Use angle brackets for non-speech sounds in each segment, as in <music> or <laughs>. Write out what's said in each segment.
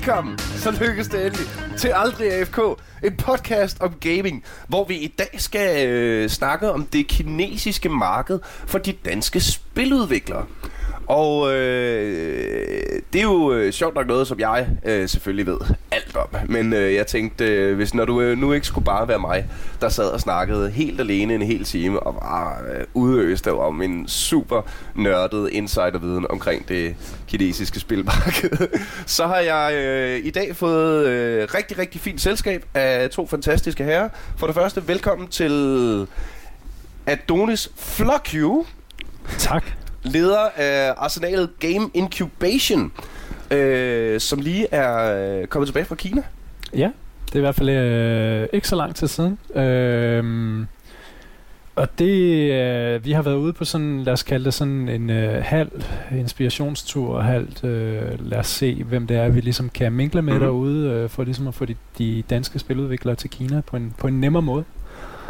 Velkommen, så lykkes det endelig. Til Aldrig AFK, en podcast om gaming, hvor vi i dag skal øh, snakke om det kinesiske marked for de danske spiludviklere. Og øh, det er jo øh, sjovt nok noget, som jeg øh, selvfølgelig ved om. Men øh, jeg tænkte, øh, hvis når du øh, nu ikke skulle bare være mig, der sad og snakkede helt alene en hel time og var øh, udøste om en super nørdet insiderviden omkring det kinesiske spilmarked, <laughs> så har jeg øh, i dag fået øh, rigtig, rigtig fint selskab af to fantastiske herrer. For det første, velkommen til Adonis Flock Tak. leder af arsenalet Game Incubation, øh, som lige er øh, kommet tilbage fra Kina. Ja, det er i hvert fald øh, ikke så lang tid siden. Øh, og det, øh, vi har været ude på sådan, lad os kalde det sådan en øh, halv inspirationstur, og halvt, øh, lad os se, hvem det er, vi ligesom kan minkle med Mhm. mm-hmm. derude, øh, for ligesom at få de, de danske spiludviklere til Kina på en, på en nemmere måde.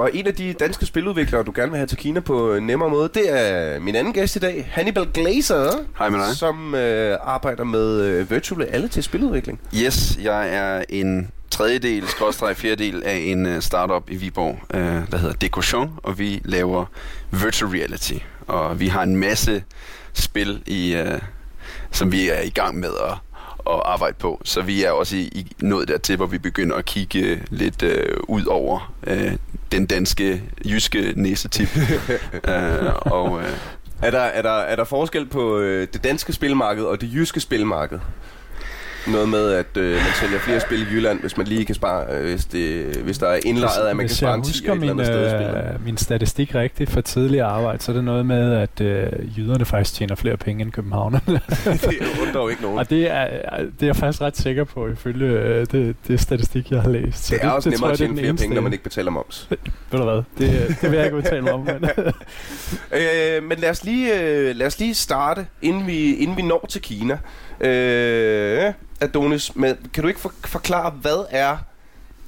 Og en af de danske spiludviklere, du gerne vil have til Kina på en nemmere måde, det er min anden gæst i dag, Hannibal Glazer, Hej med dig. som øh, arbejder med øh, virtual reality spiludvikling. Yes, jeg er en tredjedel, skrådstræk fjerdedel af en uh, startup i Viborg, uh, der hedder Decochon, og vi laver virtual reality. Og vi har en masse spil, i, uh, som vi er i gang med at, at arbejde på. Så vi er også i, i nået dertil, hvor vi begynder at kigge lidt uh, ud over uh, den danske, jyske næsetip. uh, <laughs> og uh, Er der, er der, er der forskel på øh, det danske spilmarked og det jyske spilmarked? Noget med, at øh, man sælger flere spil i Jylland, hvis man lige kan spare, øh, hvis, det, hvis der er indlejret, at man kan Hvis spare jeg en 10 husker et eller min, andet sted øh, min statistik rigtigt for tidligere arbejde, så er det noget med, at øh, jyderne faktisk tjener flere penge end københavnerne. <laughs> det undrer jo ikke nogen. Og det er, det er jeg faktisk ret sikker på, ifølge øh, det, det statistik, jeg har læst. Så Det er også tror nemmere at det tjene flere eneste- penge, når man ikke betaler moms. <laughs> Ved du hvad? Det, det vil jeg ikke udtale om. Men Øh, men lad os, lige, øh, lad os lige starte, inden vi, inden vi når til Kina. Øh, Adonis, med, kan du ikke for, forklare, hvad er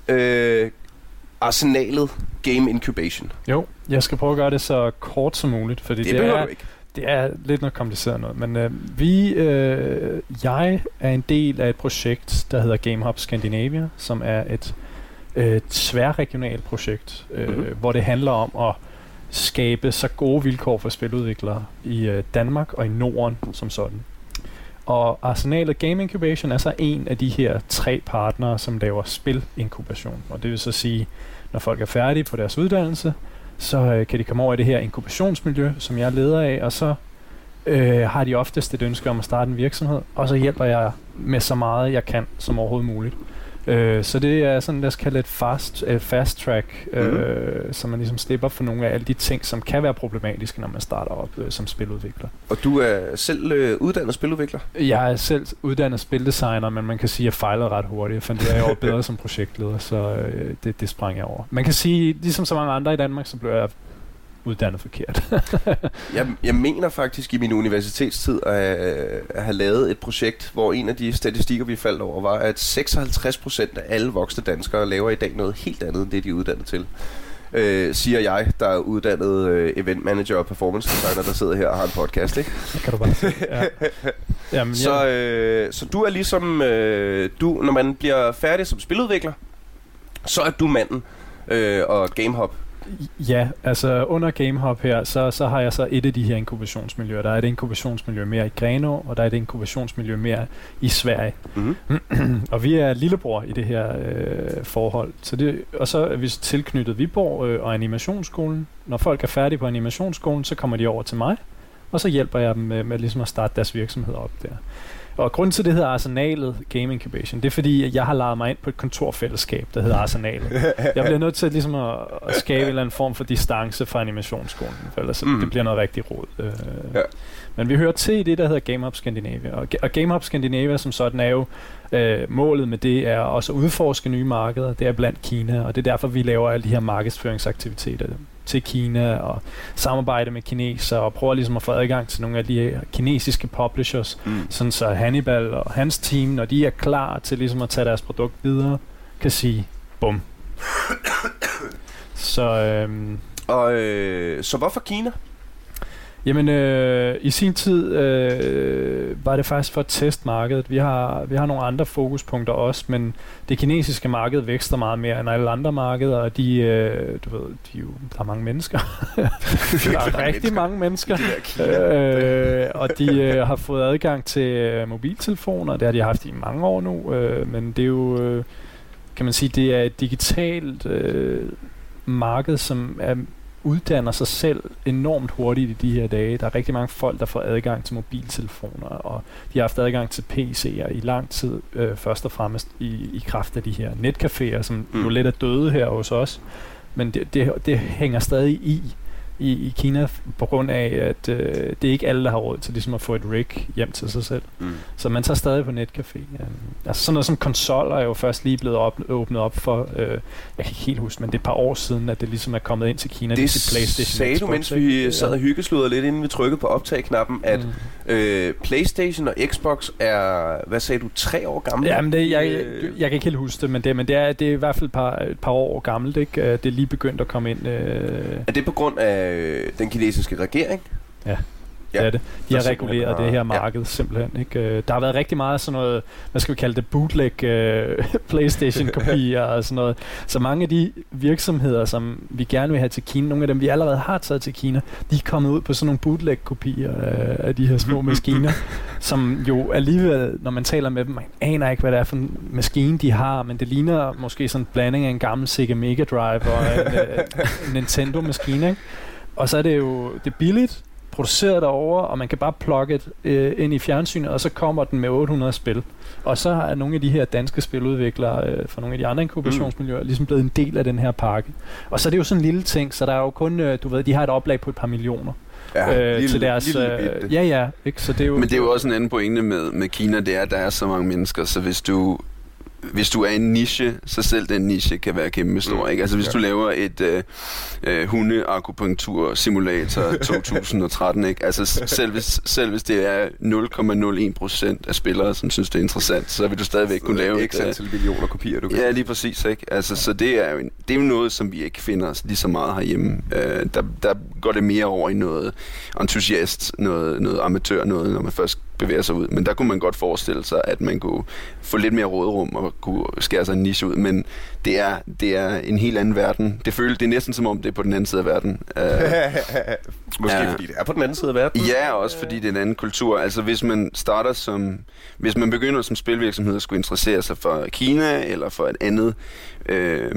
øh, arsenalet Game Incubation? jo, jeg skal prøve at gøre det så kort som muligt, fordi Det, det, er, du ikke. det er lidt noget kompliceret noget. Men øh, vi, øh, jeg er en del af et projekt, der hedder Game Hub Scandinavia, som er et øh, tværregionalt projekt, øh, Mhm. mm-hmm. hvor det handler om at skabe så gode vilkår for spiludviklere i øh, Danmark og i Norden som sådan. Og Arsenalet Game Incubation er så en af de her tre partnere, som laver spilinkubation. Og det vil så sige, når folk er færdige på deres uddannelse, så øh, kan de komme over i det her inkubationsmiljø, som jeg er leder af, og så øh, har de oftest et ønske om at starte en virksomhed, og så hjælper jeg med så meget, jeg kan, som overhovedet muligt. Øh, så det er sådan, lad os kalde et fast, uh, fast track, øh, så man ligesom slipper for nogle af alle de ting, som kan være problematiske, når man starter op øh, som spiludvikler. Og du er selv øh, uddannet spiludvikler. Jeg er selv uddannet spildesigner, men man kan sige, at jeg fejlede ret hurtigt. Jeg fandt ud af, at jeg var bedre <laughs> som projektleder, så øh, det, det sprang jeg over. Man kan sige, ligesom så mange andre i Danmark, så blev jeg uddannet forkert. <laughs> Jeg, jeg mener faktisk i min universitetstid at, at have lavet et projekt, hvor en af de statistikker, vi faldt over, var, at 56% af alle voksne danskere laver i dag noget helt andet, end det de er uddannet til. Øh, siger jeg, der er uddannet øh, event manager og performance designer, der sidder her og har en podcast, ikke? Det kan du bare se. Ja. <laughs> Jamen, Så, øh, så du er ligesom, øh, du, når man bliver færdig som spiludvikler, så er du manden øh, og GameHop. Ja, altså under GameHop her, så, så har jeg så et af de her inkubationsmiljøer. Der er et inkubationsmiljø mere i Grenå, og der er et inkubationsmiljø mere i Sverige. Mm-hmm. <clears throat> og vi er lillebror i det her øh, forhold. Så det, og så er vi tilknyttet Viborg øh, og animationsskolen. Når folk er færdige på animationsskolen, så kommer de over til mig, og så hjælper jeg dem med, med ligesom at starte deres virksomhed op der. Og grunden til, det hedder Arsenalet Game Incubation, det er fordi, at jeg har lejet mig ind på et kontorfællesskab, der hedder Arsenalet. Jeg bliver nødt til ligesom at, at skabe en eller anden form for distance fra animationsskolen, for ellers Mm. det bliver noget rigtig råd. Øh, Ja. Men vi hører til i det, der hedder Game Hub Scandinavia. Og, og Game Hub Scandinavia som sådan er jo, øh, målet med det er også at udforske nye markeder. Det er blandt Kina, og det er derfor, vi laver alle de her markedsføringsaktiviteter til Kina og samarbejde med kineser og prøver ligesom at få adgang til nogle af de kinesiske publishers, Mm. sådan så Hannibal og hans team, når de er klar til ligesom at tage deres produkt videre, kan sige, bum. Så øhm, Og øh, så hvorfor Kina? Jamen, øh, i sin tid øh, var det faktisk for at teste markedet. Vi har, vi har nogle andre fokuspunkter også, men det kinesiske marked vækster meget mere end alle andre markeder, og de, øh, du ved, de, jo, der er mange mennesker. <laughs> der er rigtig mange mennesker. Øh, og de øh, har fået adgang til øh, mobiltelefoner, det har de haft i mange år nu, øh, men det er jo, øh, kan man sige, det er et digitalt øh, marked, som er uddanner sig selv enormt hurtigt i de her dage. Der er rigtig mange folk, der får adgang til mobiltelefoner, og de har haft adgang til PC'er i lang tid, øh, først og fremmest i, i kraft af de her netcaféer, som mm. jo lidt er døde her hos os. Men det, det, det hænger stadig i i, i Kina på grund af, at øh, det er ikke alle, der har råd til ligesom at få et rig hjem til sig selv. Mm. Så man tager stadig på netcafé. Ja. Altså sådan noget som konsoller er jo først lige blevet op, åbnet op for, øh, jeg kan ikke helt huske, men det er et par år siden, at det ligesom er kommet ind til Kina. Det, det PlayStation sagde Xbox, du, mens vi sad og hyggesludede lidt, inden vi trykkede på optag-knappen, at mm. øh, PlayStation og Xbox er, hvad sagde du, tre år gamle? Jamen, det, jeg, jeg, jeg kan ikke helt huske det, men det, men det, er, det er i hvert fald et par, et par år gammelt. Ikke? Det er lige begyndt at komme ind. Øh. Er det på grund af øh, den kinesiske regering. Ja. Ja, det er det. De har reguleret det her marked ja. simpelthen. Ikke? Øh, der har været rigtig meget sådan noget, hvad skal vi kalde det, bootleg uh, <laughs> Playstation-kopier og sådan noget. Så mange af de virksomheder, som vi gerne vil have til Kina, nogle af dem vi allerede har taget til Kina, de er kommet ud på sådan nogle bootleg-kopier uh, af de her små <laughs> maskiner, som jo alligevel, når man taler med dem, man aner ikke, hvad det er for en maskine, de har, men det ligner måske sådan en blanding af en gammel Sega Mega Drive og en uh, <laughs> Nintendo-maskine. Ikke? Og så er det jo det er billigt, produceret derovre, og man kan bare plukke det øh, ind i fjernsynet, og så kommer den med 800 spil. Og så er nogle af de her danske spiludviklere øh, fra nogle af de andre inkubationsmiljøer mm. ligesom blevet en del af den her pakke. Og så er det jo sådan en lille ting, så der er jo kun, øh, du ved, de har et oplag på et par millioner. Ja, øh, lille, til deres, lille øh, ja, ja. Ikke? Så det er jo, Men det er jo også en anden pointe med, med Kina, det er, at der er så mange mennesker, så hvis du hvis du er en niche, så selv den niche kan være kæmpe stor. Mm. Ikke? Altså hvis ja. du laver et øh, øh, hunde simulator 2013, ikke? Altså selv hvis, selv hvis det er 0,01 procent af spillere, som synes det er interessant, så vil du stadigvæk kunne lave et... antal millioner kopier, du kan. Ja, lige præcis. Ikke? Altså, så det er, jo en, det er jo noget, som vi ikke finder os lige så meget herhjemme. Øh, der, der går det mere over i noget entusiast, noget, noget amatør, noget, når man først bevæger sig ud. Men der kunne man godt forestille sig, at man kunne få lidt mere rådrum og kunne skære sig en niche ud. Men det er, det er en helt anden verden. Det føles det er næsten som om, det er på den anden side af verden. Uh, <laughs> Måske uh, fordi det er på den anden side af verden? Ja, også fordi det er en anden kultur. Altså hvis man starter som... Hvis man begynder som spilvirksomhed at skulle interessere sig for Kina eller for et andet øh,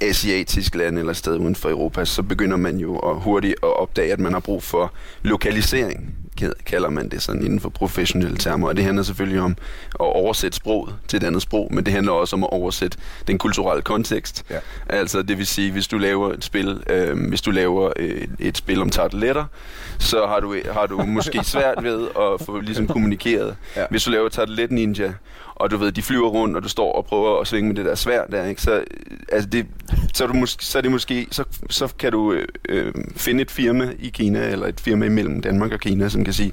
asiatisk land eller sted uden for Europa, så begynder man jo at hurtigt at opdage, at man har brug for lokalisering kalder man det sådan inden for professionelle termer. Og det handler selvfølgelig om at oversætte sproget til et andet sprog, men det handler også om at oversætte den kulturelle kontekst. Ja. Altså det vil sige, hvis du laver et spil, øh, hvis du laver et, et spil om tarteletter, så har du, har du måske svært ved at få ligesom <laughs> kommunikeret. Ja. Hvis du laver Tartelet Ninja, og du ved, de flyver rundt, og du står og prøver at svinge med det der svær der, ikke? Så, altså det, så, er du mås- så er det måske, så, så kan du øh, øh, finde et firma i Kina, eller et firma imellem Danmark og Kina, som kan sige,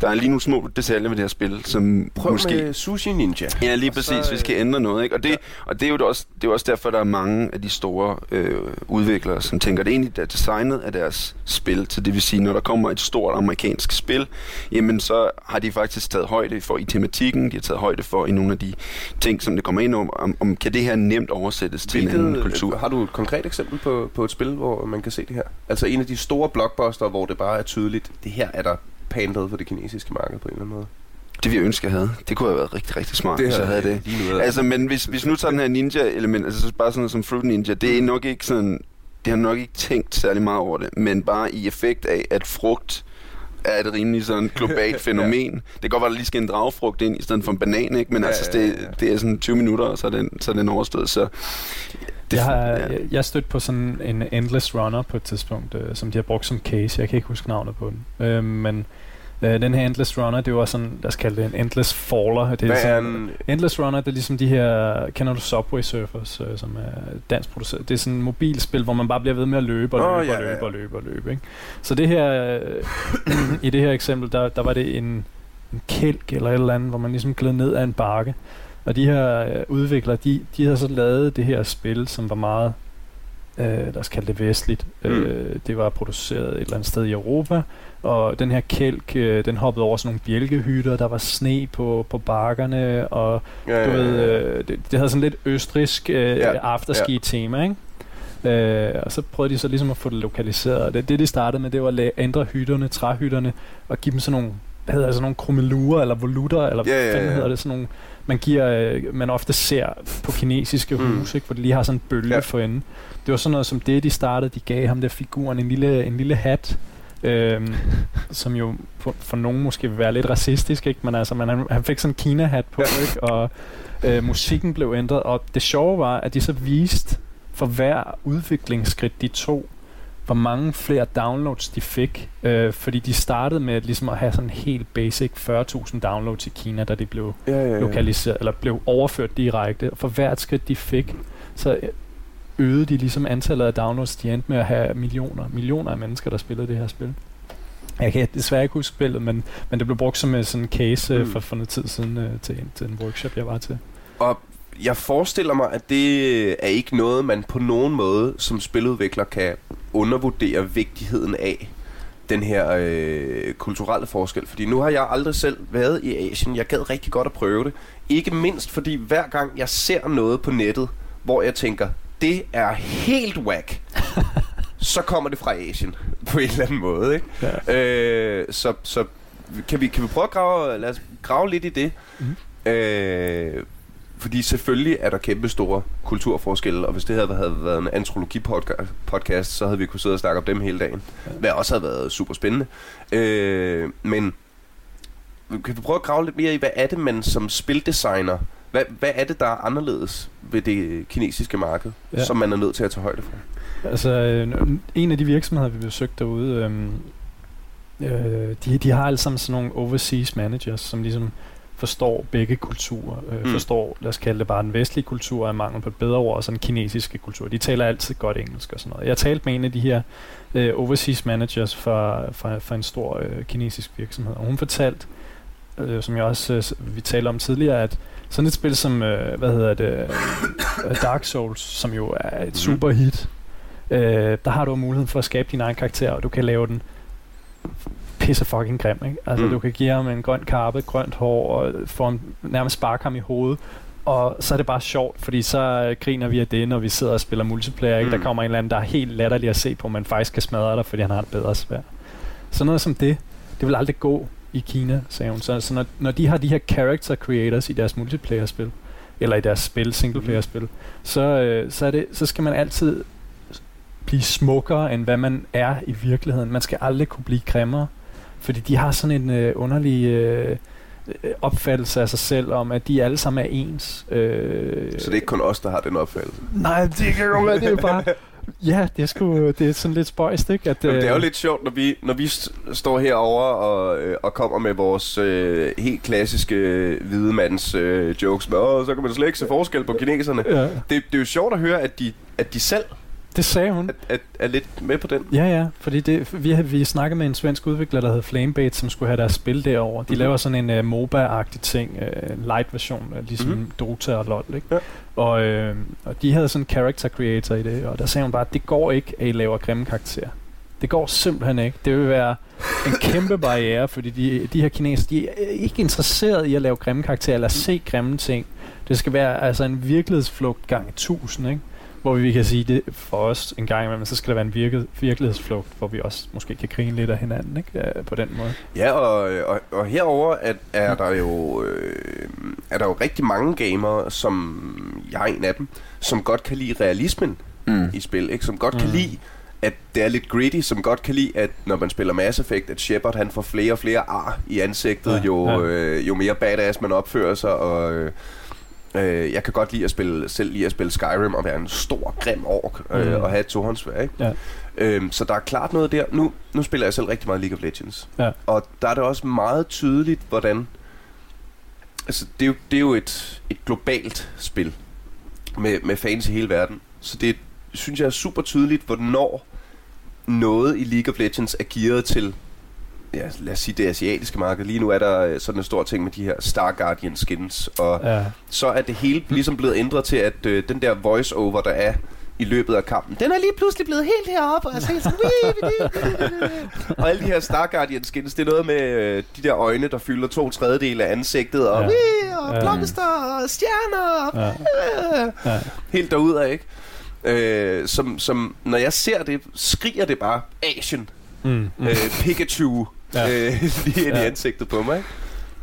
der er lige nogle små detaljer ved det her spil, som Prøv måske... med Sushi Ninja. Ja, lige præcis, så, vi skal ændre noget, ikke? Og det, ja. og det er jo også, det er også derfor, der er mange af de store øh, udviklere, som tænker, det er egentlig er designet af deres spil, så det vil sige, når der kommer et stort amerikansk spil, jamen så har de faktisk taget højde for i tematikken, de har taget højde for i nogle af de ting, som det kommer ind om, om, om kan det her nemt oversættes Hvilket, til en anden kultur. Har du et konkret eksempel på, på et spil, hvor man kan se det her? Altså en af de store blockbuster, hvor det bare er tydeligt, det her er der pandret for det kinesiske marked på en eller anden måde. Det vi ønsker, havde. Det kunne have været rigtig, rigtig smart, det hvis jeg havde det. Altså, men hvis, hvis nu tager den her ninja-element, altså bare sådan noget som Fruit Ninja, det er nok ikke sådan... Det har nok ikke tænkt særlig meget over det, men bare i effekt af, at frugt er et rimelig sådan globalt <laughs> fænomen. ja. Det kan godt være, at der lige skal en dragfrugt ind i stedet for en banan, ikke? men ja, altså, det, det er sådan 20 minutter, og så er den, så er den overstået. Så det, jeg har ja. jeg, jeg stødt på sådan en Endless Runner på et tidspunkt, øh, som de har brugt som case. Jeg kan ikke huske navnet på den. Øh, men Øh, den her Endless Runner, det var sådan, lad os kalde det en Endless Faller. Det er Hvad sådan, en... Endless Runner, det er ligesom de her, kender du Subway Surfers, øh, som er dansk produceret. Det er sådan et mobilspil, hvor man bare bliver ved med at løbe og løbe oh, ja, og løbe ja. og løbe og løbe. Ikke? Så det her, øh, <clears throat> i det her eksempel, der, der var det en, en kælk eller et eller andet, hvor man ligesom gled ned af en bakke. Og de her øh, udviklere, de, de havde så lavet det her spil, som var meget Øh, lad os kalde det vestligt. Mm. Øh, det var produceret et eller andet sted i Europa, og den her kælk, øh, den hoppede over sådan nogle bjælkehytter, der var sne på, på bakkerne, og Ja, du ja, ved, øh, det, det havde sådan lidt østrisk øh, Ja, ja, afterski-tema, ikke? Øh, og så prøvede de så ligesom at få det lokaliseret. Og det, det de startede med, det var at ændre hytterne, træhytterne, og give dem sådan nogle, hvad hedder det, sådan nogle krummelurer, eller volutter, eller Ja, hvad ja, ja. hedder det, sådan nogle, man giver, øh, man ofte ser på kinesiske Mm. mm. huse, ikke? hvor de lige har sådan en bølge ja. for enden. Det var sådan noget som det, de startede. De gav ham der figuren en lille, en lille hat, øhm, <laughs> som jo for, for nogen måske vil være lidt racistisk, ikke? men altså, man, han, han fik sådan en Kina-hat på, ikke? og øh, musikken blev ændret, og det sjove var, at de så viste for hver udviklingsskridt, de tog, hvor mange flere downloads de fik, øh, fordi de startede med ligesom at have sådan helt basic 40.000 downloads i Kina, da de blev ja, ja, ja. lokaliseret, eller blev overført direkte. Og for hvert skridt, de fik, så øgede de ligesom antallet af downloads. De endte med at have millioner, millioner af mennesker, der spillede det her spil. Jeg kan desværre ikke huske spillet, men, men det blev brugt som en sådan en case Mm. mm. for, for noget tid siden øh, til, en, til en workshop, jeg var til. Og jeg forestiller mig, at det er ikke noget, man på nogen måde som spiludvikler kan undervurdere vigtigheden af den her øh, kulturelle forskel. Fordi nu har jeg aldrig selv været i Asien. Jeg gad rigtig godt at prøve det. Ikke mindst fordi hver gang jeg ser noget på nettet, hvor jeg tænker, det er helt whack, <laughs> så kommer det fra Asien på en eller anden måde. Ikke? Ja. Øh, så, så kan vi, kan vi prøve at grave, lad os grave lidt i det? Mhm. Øh, fordi selvfølgelig er der kæmpe store kulturforskelle, og hvis det havde havde været en antropologi-podcast, så havde vi kunnet sidde og snakke om dem hele dagen. Ja. Hvad også havde været super spændende. Øh, men kan vi prøve at grave lidt mere i, hvad er det, man som spildesigner, hvad, hvad er det, der er anderledes ved det kinesiske marked, ja. Som man er nødt til at tage højde for? Altså, øh, en af de virksomheder, vi besøgte derude, øhm, øh, de, de har alle sammen sådan nogle overseas managers, som ligesom forstår begge kulturer. Øh, Mm. Forstår, lad os kalde det bare den vestlige kultur, af mangel på et bedre ord, og så den kinesiske kultur. De taler altid godt engelsk og sådan noget. Jeg talte med en af de her øh, overseas managers fra, fra, fra en stor øh, kinesisk virksomhed, og hun fortalte, øh, som jeg også øh, vi talte om tidligere, at sådan et spil som, øh, hvad hedder det, øh, Dark Souls, som jo er et Mhm. super hit, øh, der har du muligheden for at skabe din egen karakter, og du kan lave den pisse fucking grim, ikke? Altså, Mm. du kan give ham en grøn karpe, grønt hår, og få ham, nærmest sparke ham i hovedet, og så er det bare sjovt, fordi så griner vi af det, når vi sidder og spiller multiplayer, ikke? Mm. Der kommer en eller anden, der er helt latterlig at se på, men faktisk kan smadre dig, fordi han har det bedre svær. Så noget som det, det vil aldrig gå i Kina, sagde hun. Så, så når, når de har de her character creators i deres multiplayer-spil, eller i deres spil, singleplayer-spil, så, øh, så, er det, så skal man altid blive smukkere, end hvad man er i virkeligheden. Man skal aldrig kunne blive grimmere, fordi de har sådan en øh, underlig øh, øh, opfattelse af sig selv om, at de alle sammen er ens. Øh, Så det er ikke kun os, der har den opfattelse. Nej, det kan jo være, det er bare... Ja, det er, sgu, det er sådan lidt spøjst, ikke? At, Jamen, det er jo øh, lidt sjovt, når vi, når vi st- står herover og, øh, og kommer med vores øh, helt klassiske øh, hvide mands øh, jokes med, Åh, så kan man slet ikke se forskel på kineserne. Ja, Det, det er jo sjovt at høre, at de, at de selv det sagde hun. er, er, er lidt med på den. Ja, ja, fordi det, vi, vi snakkede med en svensk udvikler, der hed Flamebait, som skulle have deres spil derover. De Mhm. laver sådan en uh, MOBA-agtig ting, uh, light version, uh, ligesom Mhm. mm-hmm. Dota og LoL, ikke? Ja. Og, øh, og de havde sådan en character creator i det, og der sagde hun bare, at det går ikke, at I laver grimme karakterer. Det går simpelthen ikke. Det vil være en kæmpe barriere, fordi de, de her kineser, de er ikke interesseret i at lave grimme karakterer, eller se grimme ting. Det skal være altså en virkelighedsflugt gang 1000, ikke? Hvor vi kan sige det for os en gang imellem, så skal der være en virke, virkelighedsflugt, hvor vi også måske kan grine lidt af hinanden, ikke? Ja, på den måde. Ja, og, og, og herover er, er der jo øh, er der jo rigtig mange gamere, som jeg er en af dem, som godt kan lide realismen Mm. i spil, ikke? Som godt mm. kan Mm. lide, at det er lidt gritty, som godt kan lide, at når man spiller Mass Effect, at Shepard han får flere og flere ar i ansigtet, Ja, jo, ja. øh, jo mere badass man opfører sig, og øh, øh, jeg kan godt lide at spille, selv lide at spille Skyrim og være en stor, grim ork, øh, Mm. og have et tohåndsvær, ikke? Ja. Øhm, så der er klart noget der. Nu, nu spiller jeg selv rigtig meget League of Legends. Ja. Og der er det også meget tydeligt, hvordan... Altså, det er jo, det er jo et, et globalt spil med, med fans i hele verden. Så det synes jeg er super tydeligt, hvornår noget i League of Legends er gearet til, ja, lad os sige det asiatiske marked. Lige nu er der øh, sådan en stor ting med de her Star Guardian skins, og Ja. så er det hele ligesom blevet ændret til, at øh, den der voice-over, der er i løbet af kampen. Den er lige pludselig blevet helt heroppe, og jeg tænker sådan, <laughs> og alle de her Star Guardian skins, det er noget med øh, de der øjne, der fylder to tredjedele af ansigtet, og, Ja. og Ja. blomster, og stjerner, og Ja. Ja. helt derudad, ikke? Øh, som, som, når jeg ser det, skriger det bare Asian. Mm, mm. Øh, Pikachu. Ja. Øh, <laughs> lige ind i Ja. ansigtet på mig, ikke?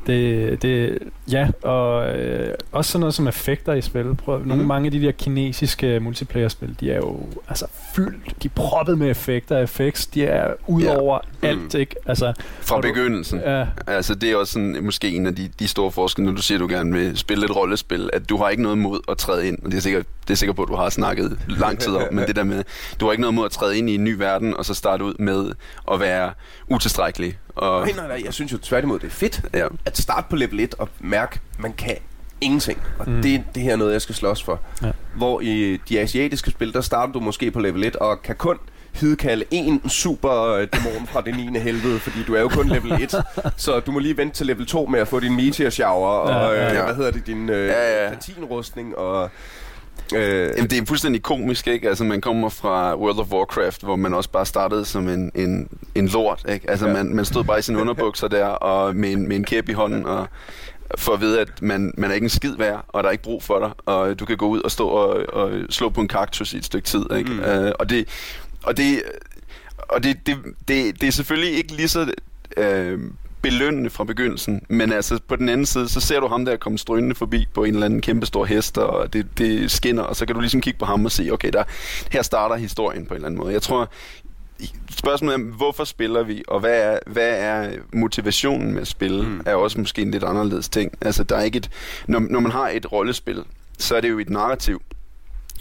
Det, det, ja, og øh, også sådan noget som effekter i spil. Prøv, nogle Mhm. mange af de der kinesiske multiplayer-spil, de er jo altså fyldt, de er proppet med effekter og effects, de er ud Ja. over Mm. alt, ikke? Altså, Fra Og du- begyndelsen. ja, Altså, det er også sådan, måske en af de, de store forskelle, når du siger, du gerne vil spille et rollespil, at du har ikke noget mod at træde ind, og det er sikkert, det er sikkert på, at du har snakket lang tid om, men <laughs> det der med, du har ikke noget mod at træde ind i en ny verden, og så starte ud med at være utilstrækkelig. Og, Nej, nej, nej, jeg synes jo tværtimod, det er fedt ja, at starte på level 1 og mærke, man kan ingenting. Og Mm. det, det her er noget, jeg skal slås for. Ja. Hvor i de asiatiske spil, der starter du måske på level 1 og kan kun hidkalde en super øh, dæmon fra det 9. helvede, fordi du er jo kun level 1. så du må lige vente til level 2 med at få din meteor shower, og Ja, øh, ja. hvad hedder det, din øh, Ja, ja. platinrustning, og... Øh, Jamen, det er fuldstændig komisk, ikke? Altså, man kommer fra World of Warcraft, hvor man også bare startede som en, en, en lort, ikke? Altså, Ja. man, man stod bare i sine underbukser der, og med en, med en kæp i hånden, og for at vide, at man, man er ikke en skid værd, og der er ikke brug for dig, og du kan gå ud og stå og, og slå på en kaktus i et stykke tid, ikke? Mm. Uh, og det, og det, og det, det, det, det er selvfølgelig ikke lige så øh, belønnende fra begyndelsen, men altså på den anden side, så ser du ham der komme strønende forbi på en eller anden kæmpe stor hest, og det, det skinner, og så kan du ligesom kigge på ham og sige, okay, der, her starter historien på en eller anden måde. Jeg tror, spørgsmålet er, hvorfor spiller vi, og hvad er, hvad er motivationen med at spille, Mm. mm. er også måske en lidt anderledes ting. Altså, der er ikke et, når, når man har et rollespil, så er det jo et narrativ,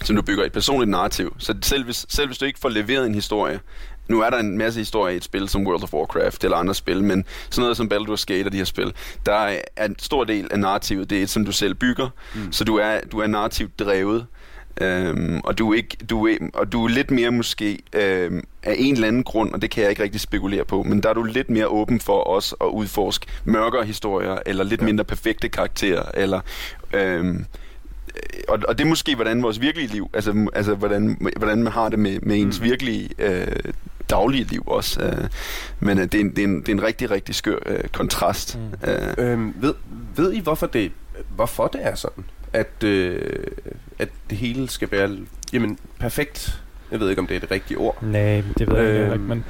som du bygger et personligt narrativ. Så selv hvis, selv hvis du ikke får leveret en historie, nu er der en masse historie i et spil som World of Warcraft eller andre spil, men sådan noget som Baldur's Gate og de her spil, der er en stor del af narrativet, det er et, som du selv bygger, mm. så du er, du er narrativt drevet. Øhm, og, du er ikke, du er, og du er lidt mere måske øhm, af en eller anden grund, og det kan jeg ikke rigtig spekulere på, men der er du lidt mere åben for os at udforske mørkere historier, eller lidt ja. mindre perfekte karakterer, eller øhm, og, og det er måske, hvordan vores virkelige liv, altså, altså hvordan, hvordan man har det med, med ens Mm. virkelige øh, daglige liv også. Øh, men øh, det, er en, det, er en, det er en rigtig, rigtig skør øh, kontrast. Mm. Øh, Øhm, ved, ved I, hvorfor det, hvorfor det er sådan? At, øh, at det hele skal være jamen, perfekt. Jeg ved ikke, om det er det rigtige ord. nej, det ved jeg Øhm. øhm. ikke, men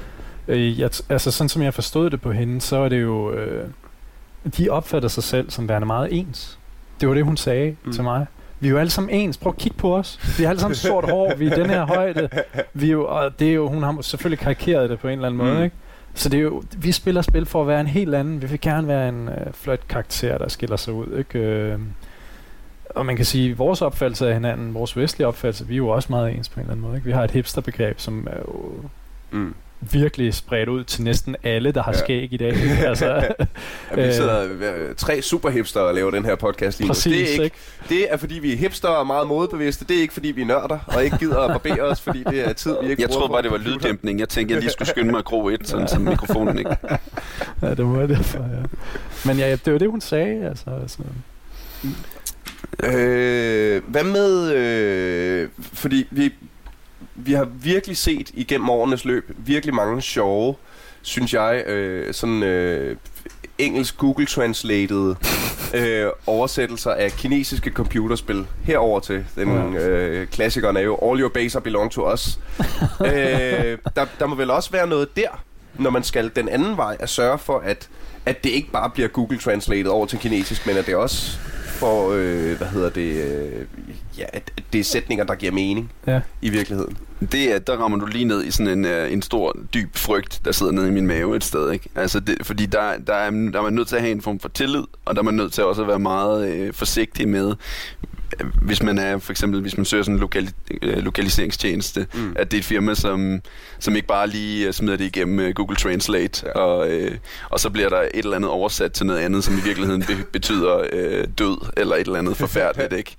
øh, jeg, altså sådan som jeg forstod det på hende, så er det jo, øh, de opfatter sig selv som værende meget ens. Det var det, hun sagde mm. til mig. Vi er jo alle sammen ens. Prøv at kigge på os. Vi har alle sammen sort hår. Vi er i den her højde. Vi er jo, og det er jo, hun har selvfølgelig karikeret det på en eller anden måde, Mm. ikke? Så det er jo, vi spiller spil for at være en helt anden. Vi vil gerne være en øh, flot karakter, der skiller sig ud, ikke? Øh, og man kan sige, vores opfattelse af hinanden, vores vestlige opfattelse, vi er jo også meget ens på en eller anden måde, ikke? Vi har et hipsterbegreb, som er jo Mm. Virkelig spredt ud til næsten alle, der har Ja. skæg i dag. <laughs> altså, Ja, vi Øh. sidder øh, tre superhipster og laver den her podcast lige nu. præcis, Det er, ikke, ikke? det er fordi, vi er hipster og meget modebevidste. Det er ikke fordi, vi er nørder og ikke gider at barbere os, fordi det er tid, vi ikke jeg troede bare, det var lyddæmpning. Jeg tænkte, jeg lige skulle skynde mig at gro et, sådan, så mikrofonen ikke... Ja, det var derfor, ja. Men ja, det var det, hun sagde, altså. altså. Øh, hvad med... Øh, fordi vi, vi har virkelig set igennem årenes løb virkelig mange sjove, synes jeg, øh, sådan øh, engelsk Google Translated <laughs> øh, oversættelser af kinesiske computerspil herover til. Den øh, klassikeren er jo All Your Base Belong to Us. <laughs> øh, der, der må vel også være noget der, når man skal den anden vej, at sørge for, at, at det ikke bare bliver Google Translated over til kinesisk, men at det også får, øh, hvad hedder det, øh, ja, at, det er sætninger, der giver mening Ja. i virkeligheden. Det er, der rammer du lige ned i sådan en, øh, en stor, dyb frygt, der sidder nede i min mave et sted, ikke? Altså, det, fordi der, der, er, der er man nødt til at have en form for tillid, og der er man nødt til også at være meget øh, forsigtig med, hvis man er, for eksempel, hvis man søger sådan en lokali- øh, lokaliseringstjeneste, Mm. at det er et firma, som, som ikke bare lige øh, smider det igennem øh, Google Translate, Ja. og, øh, og så bliver der et eller andet oversat til noget andet, som i virkeligheden be- <laughs> betyder øh, død, eller et eller andet forfærdeligt, ikke?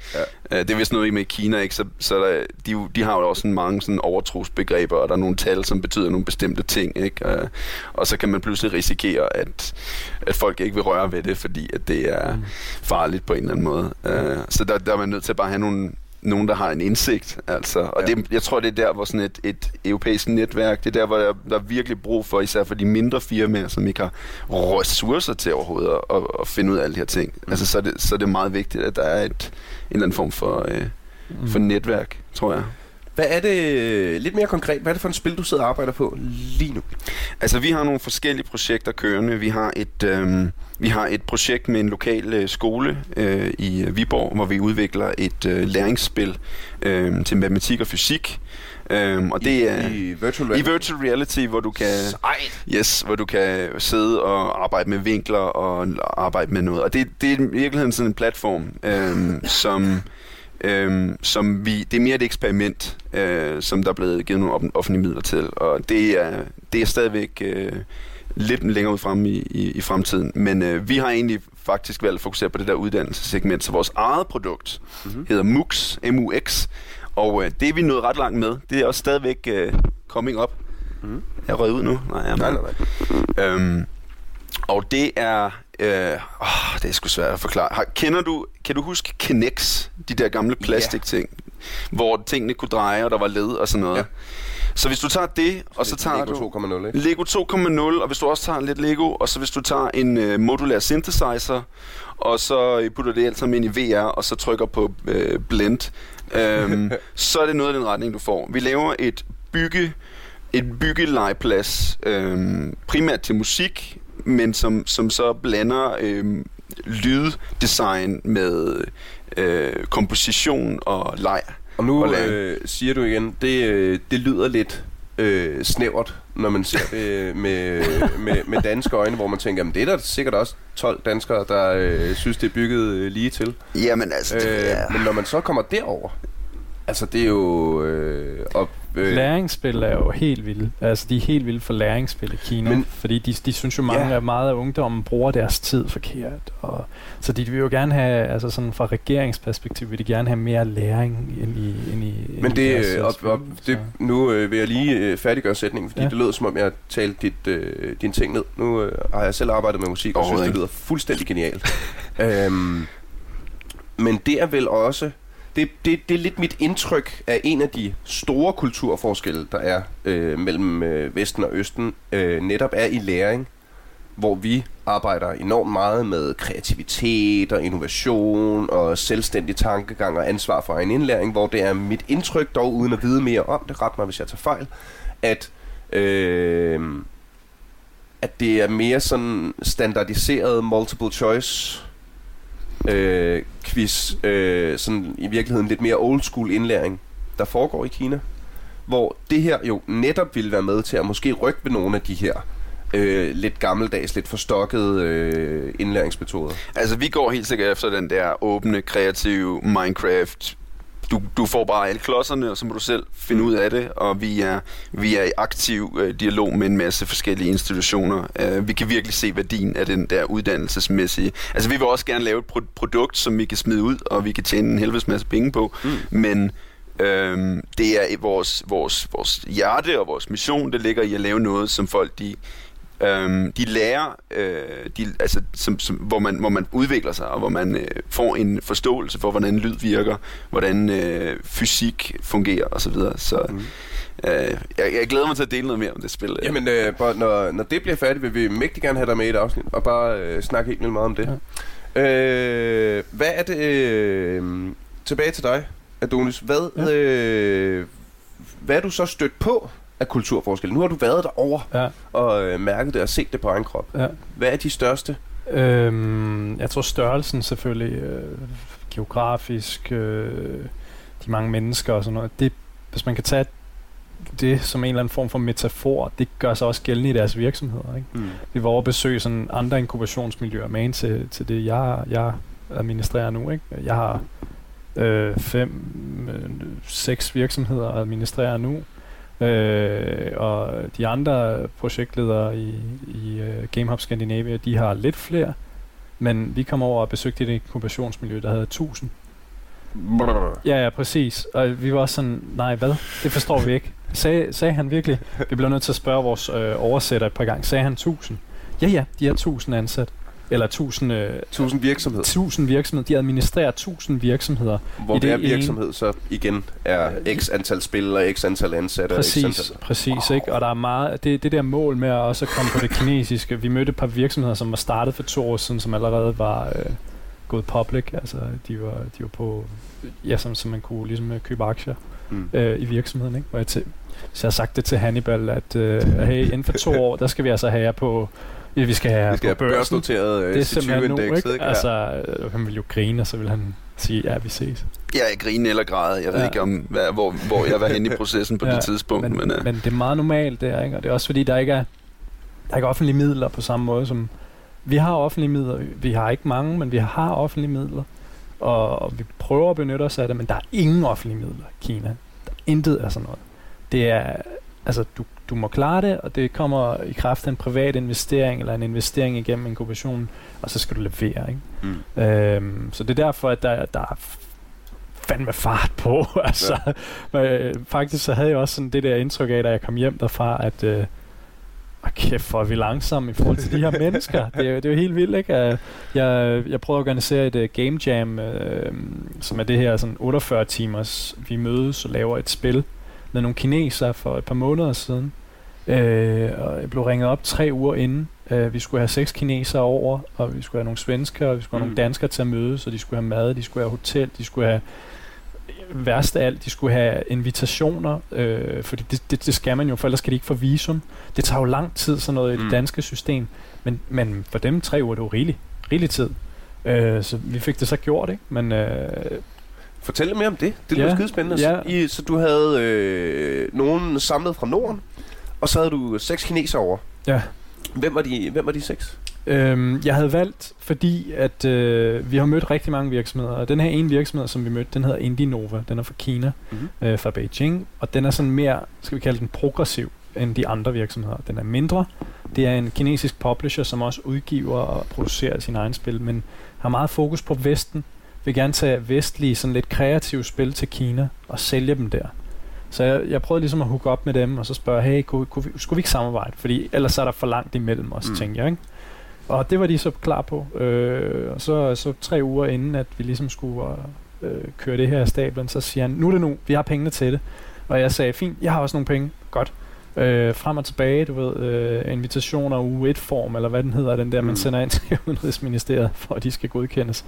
Ja. Det er vist noget med Kina, ikke? Så, så der, de, de har jo også sådan mange sådan overtrosbegreber, og der er nogle tal, som betyder nogle bestemte ting, ikke? Og, og så kan man pludselig risikere, at, at folk ikke vil røre ved det, fordi at det er Mm. farligt på en eller anden måde. Uh, så der, der er man nødt til at bare have nogle, nogen, der har en indsigt. Altså. Og Ja. det, jeg tror, det er der, hvor sådan et, et europæisk netværk, det er der, hvor der, der er virkelig brug for, især for de mindre firmaer, som ikke har ressourcer til overhovedet at, at, at finde ud af alle de her ting. Mm. Altså, så er, det, så er det meget vigtigt, at der er et, en eller anden form for, øh, Mm. for netværk, tror jeg. Hvad er det, lidt mere konkret, hvad er det for en spil, du sidder og arbejder på lige nu? Altså, vi har nogle forskellige projekter kørende. Vi har et, øh, vi har et projekt med en lokal øh, skole øh, i øh, Viborg, hvor vi udvikler et øh, læringsspil øh, til matematik og fysik. Øh, og det er I, i virtual i virtual reality, hvor du kan Sejt. yes, hvor du kan sidde og arbejde med vinkler og arbejde med noget. Og det, det er i virkeligheden sådan en platform, øh, som Øhm, som vi, det er mere et eksperiment, øh, som der er blevet givet nogle offentlige midler til, og det er, det er stadigvæk øh, lidt længere ud frem i, i, i fremtiden. Men øh, vi har egentlig faktisk valgt at fokusere på det der uddannelsessegment, så vores eget produkt Mhm. hedder MUX, M-U-X, og øh, det er vi nået ret langt med. Det er også stadigvæk øh, coming up. Er jeg røget ud nu? Nej, jeg Nej, nej, nej. Øhm, og det er... Øh, åh, det er sgu svært at forklare. Har, kender du, kan du huske Kinex? De der gamle plastikting, hvor tingene kunne dreje, og der var led og sådan noget. Ja. Så hvis du tager det, og så tager Lego du 2.0, ikke? Lego 2.0, og hvis du også tager lidt Lego, og så hvis du tager en øh, modulær synthesizer, og så øh, putter det alt sammen ind i VR, og så trykker på øh, blend, øhm, <laughs> så er det noget af den retning, du får. Vi laver et bygge et byggelegeplads, øhm, primært til musik, men som, som så blander øhm, lyddesign med øh, komposition og leg. Og nu Og øh, siger du igen, det, øh, det lyder lidt øh, snævert, når man ser det med, med, med danske øjne, hvor man tænker, jamen det er der sikkert også 12 danskere, der øh, synes, det er bygget øh, lige til. Jamen altså, det Øh, er... men når man så kommer derover, altså det er jo... Øh, op, øh, Læringsspil er jo helt vilde. Altså, de er helt vilde for læringsspil i Kina. Men- fordi de, de synes jo mange Ja. ja. meget af ungdommen bruger deres tid forkert. Og, så de vil jo gerne have, altså sådan fra regeringsperspektiv, vil de gerne have mere læring ind i, ind i ind Men i det, deres, øh, op, op, det, nu øh, vil jeg lige øh, færdiggøre sætningen, fordi ja. Det lød som om, jeg talte dit, øh, din ting ned. Nu øh, har jeg selv arbejdet med musik, og synes, det lyder fuldstændig genialt. øhm, men det er vel også... Det, det, det er lidt mit indtryk af en af de store kulturforskelle, der er øh, mellem øh, Vesten og Østen, øh, netop er i læring, hvor vi arbejder enormt meget med kreativitet og innovation og selvstændig tankegang og ansvar for egen indlæring, hvor det er mit indtryk, dog uden at vide mere om det, ret mig hvis jeg tager fejl, at, øh, at det er mere sådan standardiseret multiple choice øh, quiz, øh, sådan i virkeligheden lidt mere old school indlæring, der foregår i Kina, hvor det her jo netop ville være med til at måske rykke ved nogle af de her øh, lidt gammeldags, lidt forstokkede øh, indlæringsmetoder. Altså, vi går helt sikkert efter den der åbne, kreative Minecraft. Du, du får bare alle klodserne, og så må du selv finde ud af det. Og vi er, vi er i aktiv øh, dialog med en masse forskellige institutioner. Uh, vi kan virkelig se værdien af den der uddannelsesmæssige. Altså, vi vil også gerne lave et pro- produkt, som vi kan smide ud, og vi kan tjene en helvedes masse penge på. Mm. Men øhm, det er vores, vores, vores hjerte og vores mission, det ligger i at lave noget, som folk de Øhm, de lærer, øh, de, altså, som, som, hvor, man, hvor man udvikler sig, og hvor man øh, får en forståelse for, hvordan lyd virker, hvordan øh, fysik fungerer osv. Så, videre. så Mm. øh, jeg, jeg glæder mig til at dele noget mere om det spil. Jamen, øh, bare, når, når det bliver færdigt, vil vi mægtig gerne have dig med i et afsnit, og bare øh, snakke helt vildt meget om det. Ja. Øh, hvad er det... Øh, tilbage til dig, Adonis. Hvad, ja. Ja. øh, hvad er du så stødt på af kulturforskel? Nu har du været derovre Ja, og øh, mærket det og set det på egen krop. ja. Hvad er de største? Øhm, jeg tror størrelsen selvfølgelig, øh, geografisk, øh, de mange mennesker og sådan noget, det, hvis man kan tage det som en eller anden form for metafor, det gør sig også gældende i deres virksomheder. Ikke? Mm. Vi var over at besøge sådan andre inkubationsmiljøer med til, til det, jeg, jeg administrerer nu. Ikke? Jeg har øh, fem, øh, seks virksomheder at administrere nu. Øh, og de andre projektledere i, i uh, GameHub Scandinavia, de har lidt flere, men vi kom over og besøgte et inkubationsmiljø, der havde 1000. Brrr. Ja, ja, præcis. Og vi var også sådan, nej, hvad? Det forstår vi ikke. Sag, sagde han virkelig? Vi blev nødt til at spørge vores øh, oversætter et par gange. Sagde han 1000? Ja, ja, de har 1000 ansat. Eller 1000, øh, 1000 virksomheder, 1000 virksomheder. De administrerer 1000 virksomheder. hvor i det hver virksomhed så igen er x antal spillere, x antal ansatte, x Præcis, antal... præcis ikke? Og der er meget, det, det der mål med at også komme på det kinesiske. Vi mødte et par virksomheder, som var startet for to år siden, som allerede var øh, gået public. Altså, de var, de var på, ja, som, som man kunne ligesom øh, købe aktier Mm. øh, i virksomheden. Ikke? Hvor jeg, til, så jeg har sagt det til Hannibal, at øh, hey, inden for to <laughs> år, der skal vi altså have jer på, vi skal have Vi skal have børsnoteret Det er øh, simpelthen nu, C20-indekset, ikke? ikke? Altså, øh, han ville jo grine, og så vil han sige, ja, vi ses. Jeg er grine eller græde. Jeg ved Ja. ikke, om, hvad, hvor, hvor jeg var henne i <laughs> processen på Ja, det tidspunkt. Men, Men, uh, men det er meget normalt der, ikke? Og det er også fordi, der ikke er, der er ikke offentlige midler på samme måde som... Vi har offentlige midler. Vi har ikke mange, men vi har offentlige midler. Og, og vi prøver at benytte os af det, men der er ingen offentlige midler i Kina. Der er intet af sådan noget. Det er... Altså, du, du må klare det, og det kommer i kraft af en privat investering, eller en investering igennem inkubationen, og så skal du levere, ikke? Mm. Øhm, så det er derfor, at der, der er fandme fart på. <laughs> altså, ja. øh, faktisk så havde jeg også sådan det der indtryk af, da jeg kom hjem derfra, at øh, oh, kæft, hvor er vi langsomme i forhold til de her <laughs> mennesker. Det er, jo- det er jo helt vildt, ikke? Øh, Jeg, jeg prøvede at organisere et uh, game jam, øh, som er det her sådan 48 timers, vi mødes og laver et spil med nogle kinesere for et par måneder siden. Øh, og jeg blev ringet op tre uger inden. Øh, vi skulle have seks kinesere over, og vi skulle have nogle svensker, og vi skulle have Mm. nogle danskere til at mødes, og de skulle have mad, de skulle have hotel, de skulle have værst af alt, de skulle have invitationer, øh, fordi det, det, det skal man jo, for ellers skal de ikke få visum. Det tager jo lang tid, sådan noget i det Mm. danske system, men, men for dem tre uger, det var rigelig, rigelig tid. Øh, så vi fik det så gjort, ikke? Men øh, Fortæl lidt mere om det. Det lyder Ja, skidespændende. ja. I, så du havde øh, nogen samlet fra Norden, og så havde du seks kinesere over. Ja. Hvem var de, hvem var de seks? Øhm, jeg havde valgt, fordi at øh, vi har mødt rigtig mange virksomheder, og den her ene virksomhed, som vi mødte, den hedder Indinova. Den er fra Kina, Mhm. øh, fra Beijing, og den er sådan mere, skal vi kalde den progressiv, end de andre virksomheder. Den er mindre. Det er en kinesisk publisher, som også udgiver og producerer sine egne spil, men har meget fokus på Vesten. Vil gerne tage vestlige, sådan lidt kreative spil til Kina og sælge dem der. Så jeg, jeg prøvede ligesom at hooke op med dem, og så spørge, hey, kunne, kunne vi, skulle vi ikke samarbejde? Fordi ellers er der for langt imellem os, mm. tænkte jeg, ikke? Og det var de så klar på. Øh, og så, så tre uger inden, at vi ligesom skulle øh, køre det her af stablen, så siger han, nu er det nu, vi har pengene til det. Og jeg sagde, fint, jeg har også nogle penge, godt. Øh, frem og tilbage, du ved, øh, invitationer, U1-form, eller hvad den hedder, den der, man Mm. sender ind til <laughs> Udenrigsministeriet, for at de skal godkendes.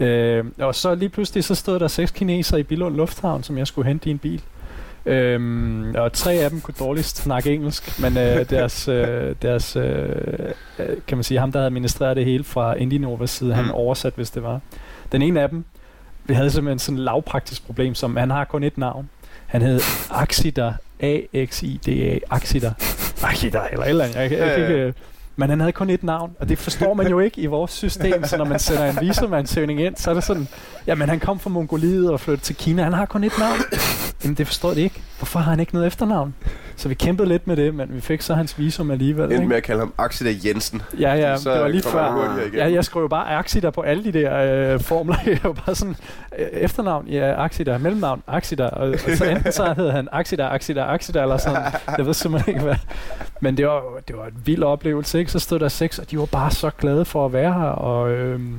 Øh, og så lige pludselig, så stod der seks kinesere i Billund Lufthavn, som jeg skulle hente i en bil. Øhm, og tre af dem kunne dårligst snakke engelsk, men øh, <laughs> deres, øh, deres øh, øh, kan man sige, ham der havde administreret det hele fra Indinovas side, han Mm. oversat, hvis det var. Den ene af dem, vi havde simpelthen sådan et lavpraktisk problem, som han har kun et navn. Han hed Axida, A-X-I-D-A, Axida, <laughs> Axida, eller eller andet. Jeg, jeg, jeg, jeg, jeg, men han havde kun et navn, og det forstår man jo ikke i vores system, så når man sender en visumansøgning ind, så er det sådan, jamen han kom fra Mongoliet og flyttede til Kina, han har kun et navn. Jamen det forstår de ikke. Hvorfor har han ikke noget efternavn? Så vi kæmpede lidt med det, men vi fik så hans visum alligevel. Endte Ikke? med at kalde ham Axel Jensen. Ja, ja, Så det var lige før. Ja, jeg skrev jo bare Axida på alle de der øh, formler. <laughs> Jeg var bare sådan, øh, efternavn, ja, Axida, mellemnavn, Axida. Og, og så enten så hed han Axida, Axida, Axida, eller sådan. Jeg ved simpelthen ikke, hvad. Men det var, det var en vild oplevelse, ikke? Så stod der seks, og de var bare så glade for at være her. Og øhm,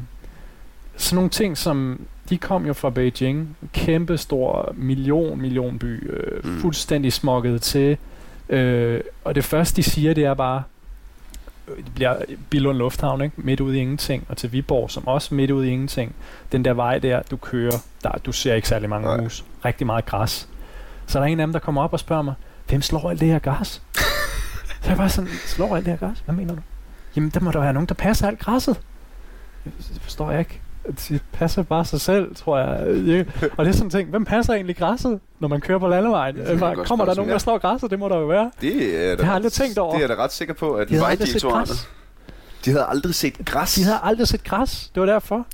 sådan nogle ting, som... De kom jo fra Beijing, kæmpe stor million, million by, øh, Mm. fuldstændig smokket til. Øh, og det første, de siger, det er bare, øh, det bliver Billund Lufthavn, ikke? midt ude i ingenting, og til Viborg, som også midt ude i ingenting. Den der vej der, du kører, der, du ser ikke særlig mange Nej. hus. Rigtig meget græs. Så er der en af dem, der kommer op og spørger mig, hvem slår alt det her græs? så jeg bare sådan, slår alt det her græs? Hvad mener du? Jamen, der må der være nogen, der passer alt græsset. Det forstår jeg ikke. Det passer bare sig selv, tror jeg. Ja. Og det er sådan en ting, hvem passer egentlig græsset, når man kører på landevejen? godt Kommer der spørgsmål. nogen, der slår græsset? Det må der jo være. Det er Det har jeg aldrig tænkt over. Det er jeg da ret sikker på, at De græs. de havde aldrig set græs. De havde aldrig set græs. Det var derfor.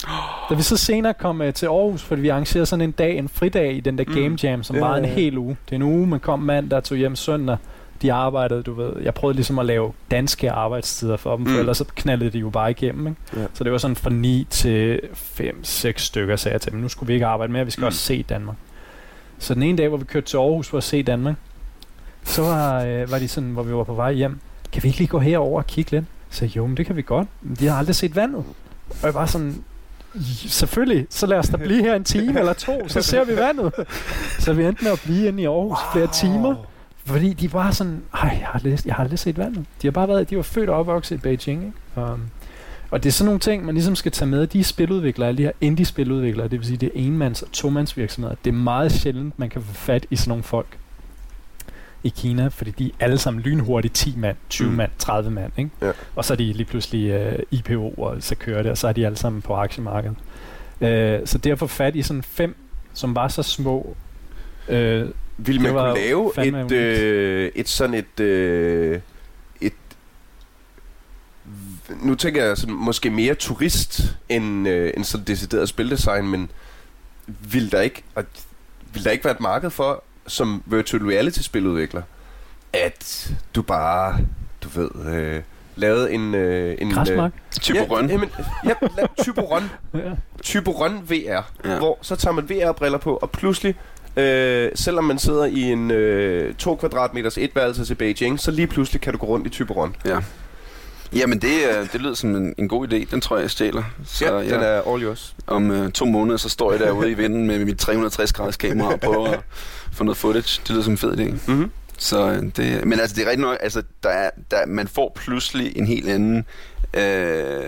Da vi så senere kom uh, til Aarhus, fordi vi arrangerede sådan en dag, en fridag i den der Mm. Game Jam, som Ja, var en ja, ja. hel uge. Det er en uge, man kom mandag, tog hjem søndag. De arbejdede, du ved. Jeg prøvede ligesom at lave danske arbejdstider for dem, for Mm. ellers så knaldede de jo bare igennem. Ikke? Ja. Så det var sådan fra 9 til 5-6 stykker, sagde jeg til dem. Nu skulle vi ikke arbejde mere, vi skal Mm. også se Danmark. Så den ene dag, hvor vi kørte til Aarhus for at se Danmark, så var, øh, var de sådan, hvor vi var på vej hjem. Kan vi ikke lige gå herover og kigge lidt? Så jo, men det kan vi godt. Men de har aldrig set vandet. Og jeg var sådan, selvfølgelig, så lad os da blive her en time eller to, så ser vi vandet. <laughs> Så vi endte med at blive inde i Aarhus wow. flere timer. Fordi de var sådan, ej, jeg har, aldrig, jeg har aldrig set vandet. De har bare været, de var født og opvokset i Beijing, ikke? Um, og det er sådan nogle ting, man ligesom skal tage med. De spiludviklere, alle de her indie-spiludviklere, det vil sige, det er enmands- og tomandsvirksomheder. Det er meget sjældent, man kan få fat i sådan nogle folk i Kina, fordi de er alle sammen lynhurtigt 10 mand, 20 mm. mand, 30 mand, ikke? Ja. Og så er de lige pludselig uh, IPO, og så kører det, og så er de alle sammen på aktiemarkedet. Uh, så derfor fat i sådan fem, som var så små, uh, Vil man kunne lave et, øh, et sådan et, øh, et... Nu tænker jeg sådan, måske mere turist end, øh, end sådan decideret spildesign, men vil der ikke, og, vil der ikke være et marked for, som virtual reality spiludvikler, at du bare, du ved, øh, lavede en... Øh, en græsmark. Type ja, røn. Jamen, ja, la- Typo <laughs> Ja. Typo VR, ja. Ja. hvor så tager man VR-briller på, og pludselig, øh, selvom man sidder i en øh, 2 kvadratmeters etværelse til Beijing, så lige pludselig kan du gå rundt i Typo Ja. Jamen, det, øh, det lyder som en, en god idé. Den tror jeg, jeg stjæler. Så Ja, jeg, den er all yours. om øh, to måneder, så står jeg derude i vinden med mit 360-graders kamera og prøver at få noget footage. Det lyder som en fed idé. Mm-hmm. Så øh, det, men altså, det er rigtigt nok, altså, der er, der, man får pludselig en helt anden... Øh,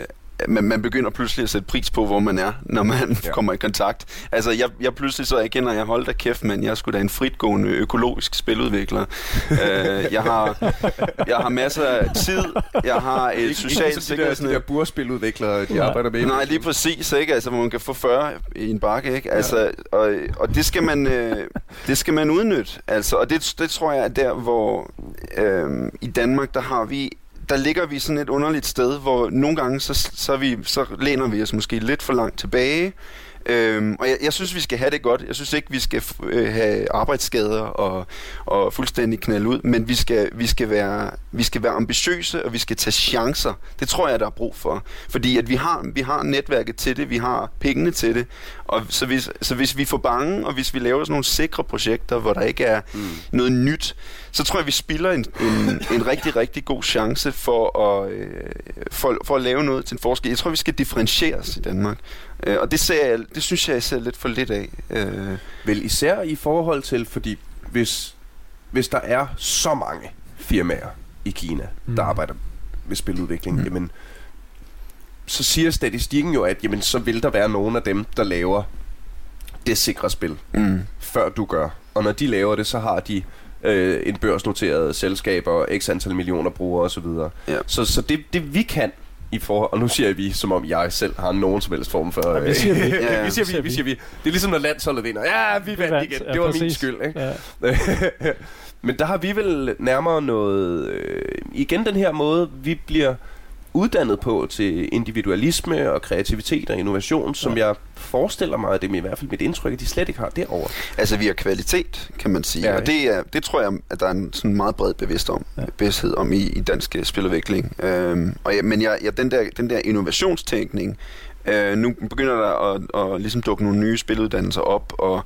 man, man begynder pludselig at sætte pris på, hvor man er, når man Ja. ja. <laughs> kommer i kontakt. Altså, jeg, jeg pludselig så erkender, at jeg holdt da kæft, men jeg sgu da en fritgående økologisk spiludvikler. <laughs> øh, jeg, har, jeg har masser af tid, jeg har et socialt de der, sikkerhedsnet. de der burspiludviklere, de arbejder med. Nej, lige præcis, ikke? Altså, hvor man kan få 40 i en bakke, ikke? Altså, og, og det skal man, øh, det skal man udnytte. Altså, og det, det tror jeg er der, hvor øh, i Danmark, der har vi der ligger vi sådan et underligt sted, hvor nogle gange, så, så, vi, så læner vi os måske lidt for langt tilbage. Øhm, og jeg, jeg synes, vi skal have det godt. Jeg synes ikke, vi skal øh, have arbejdsskader og, og fuldstændig knalde ud, men vi skal, vi, skal være, vi skal være ambitiøse, og vi skal tage chancer. Det tror jeg, der er brug for. Fordi at vi har, vi har netværket til det, vi har pengene til det, og så hvis, så hvis vi får bange, og hvis vi laver sådan nogle sikre projekter, hvor der ikke er mm. noget nyt, så tror jeg, vi spilder en, en, en rigtig, rigtig god chance for at, øh, for, for at lave noget til en forskel. Jeg tror, vi skal differentieres i Danmark. Øh, og det, ser jeg, det synes jeg, jeg ser lidt for lidt af. Øh, Vel især i forhold til, fordi hvis, hvis der er så mange firmaer i Kina, mm. der arbejder med spiludvikling, mm. Jamen, så siger statistikken jo, at jamen, så vil der være nogle af dem, der laver det sikre spil, mm. før du gør. Og når de laver det, så har de øh, en børsnoteret selskab og x antal millioner brugere osv. Ja. Så, så det, det vi kan i forhold, og nu siger vi, som om jeg selv har nogen som helst form for... Ja, vi siger vi. øh, Ja, <laughs> ja. vi siger vi, vi siger vi. Det er ligesom når landsholdet vinder. Ja, vi vandt igen. Det var min præcis. skyld, ikke? Ja. <laughs> Men der har vi vel nærmere noget... Øh, igen den her måde, vi bliver uddannet på til individualisme og kreativitet og innovation, som Ja. jeg forestiller mig, at det er i hvert fald mit indtryk, at de slet ikke har derovre. Altså, vi har kvalitet, kan man sige. Ja, og det, er, det tror jeg, at der er en sådan meget bred bevidst om, Ja. bevidsthed om i, i dansk spiludvikling. Øhm, og ja, men jeg, ja, den, der, den der innovationstænkning, øh, nu begynder der at, at ligesom dukke nogle nye spiluddannelser op, og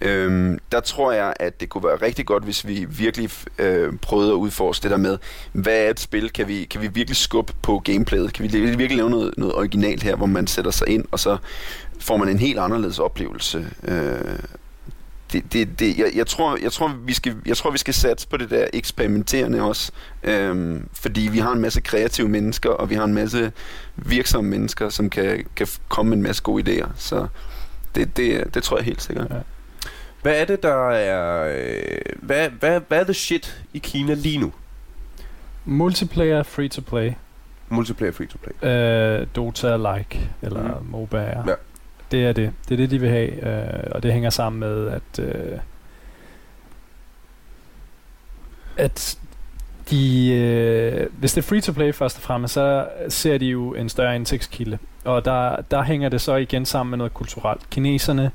øhm, der tror jeg, at det kunne være rigtig godt, hvis vi virkelig øh, prøvede at udforske det der med, hvad er et spil? Kan vi, kan vi virkelig skubbe på gameplayet? Kan vi virkelig lave noget, noget originalt her, hvor man sætter sig ind, og så får man en helt anderledes oplevelse. Øh, det, det, det, jeg, jeg, tror, jeg, tror, vi skal, jeg tror, vi skal satse på det der eksperimenterende også. Øhm, fordi vi har en masse kreative mennesker, og vi har en masse virksomme mennesker, som kan, kan komme med en masse gode idéer. Så det, det, det tror jeg helt sikkert. Ja. Hvad er det, der er... Øh, hvad, hvad, hvad er the shit i Kina lige nu? Multiplayer, free to play, Multiplayer free to play. øh, Dota like eller mm. MOBA. Ja. Det er det. Det er det, de vil have, øh, og det hænger sammen med, at øh, at de, øh, hvis det er free to play først og fremmest, så ser de jo en større indtægtskilde. Og der, der hænger det så igen sammen med noget kulturelt. Kineserne,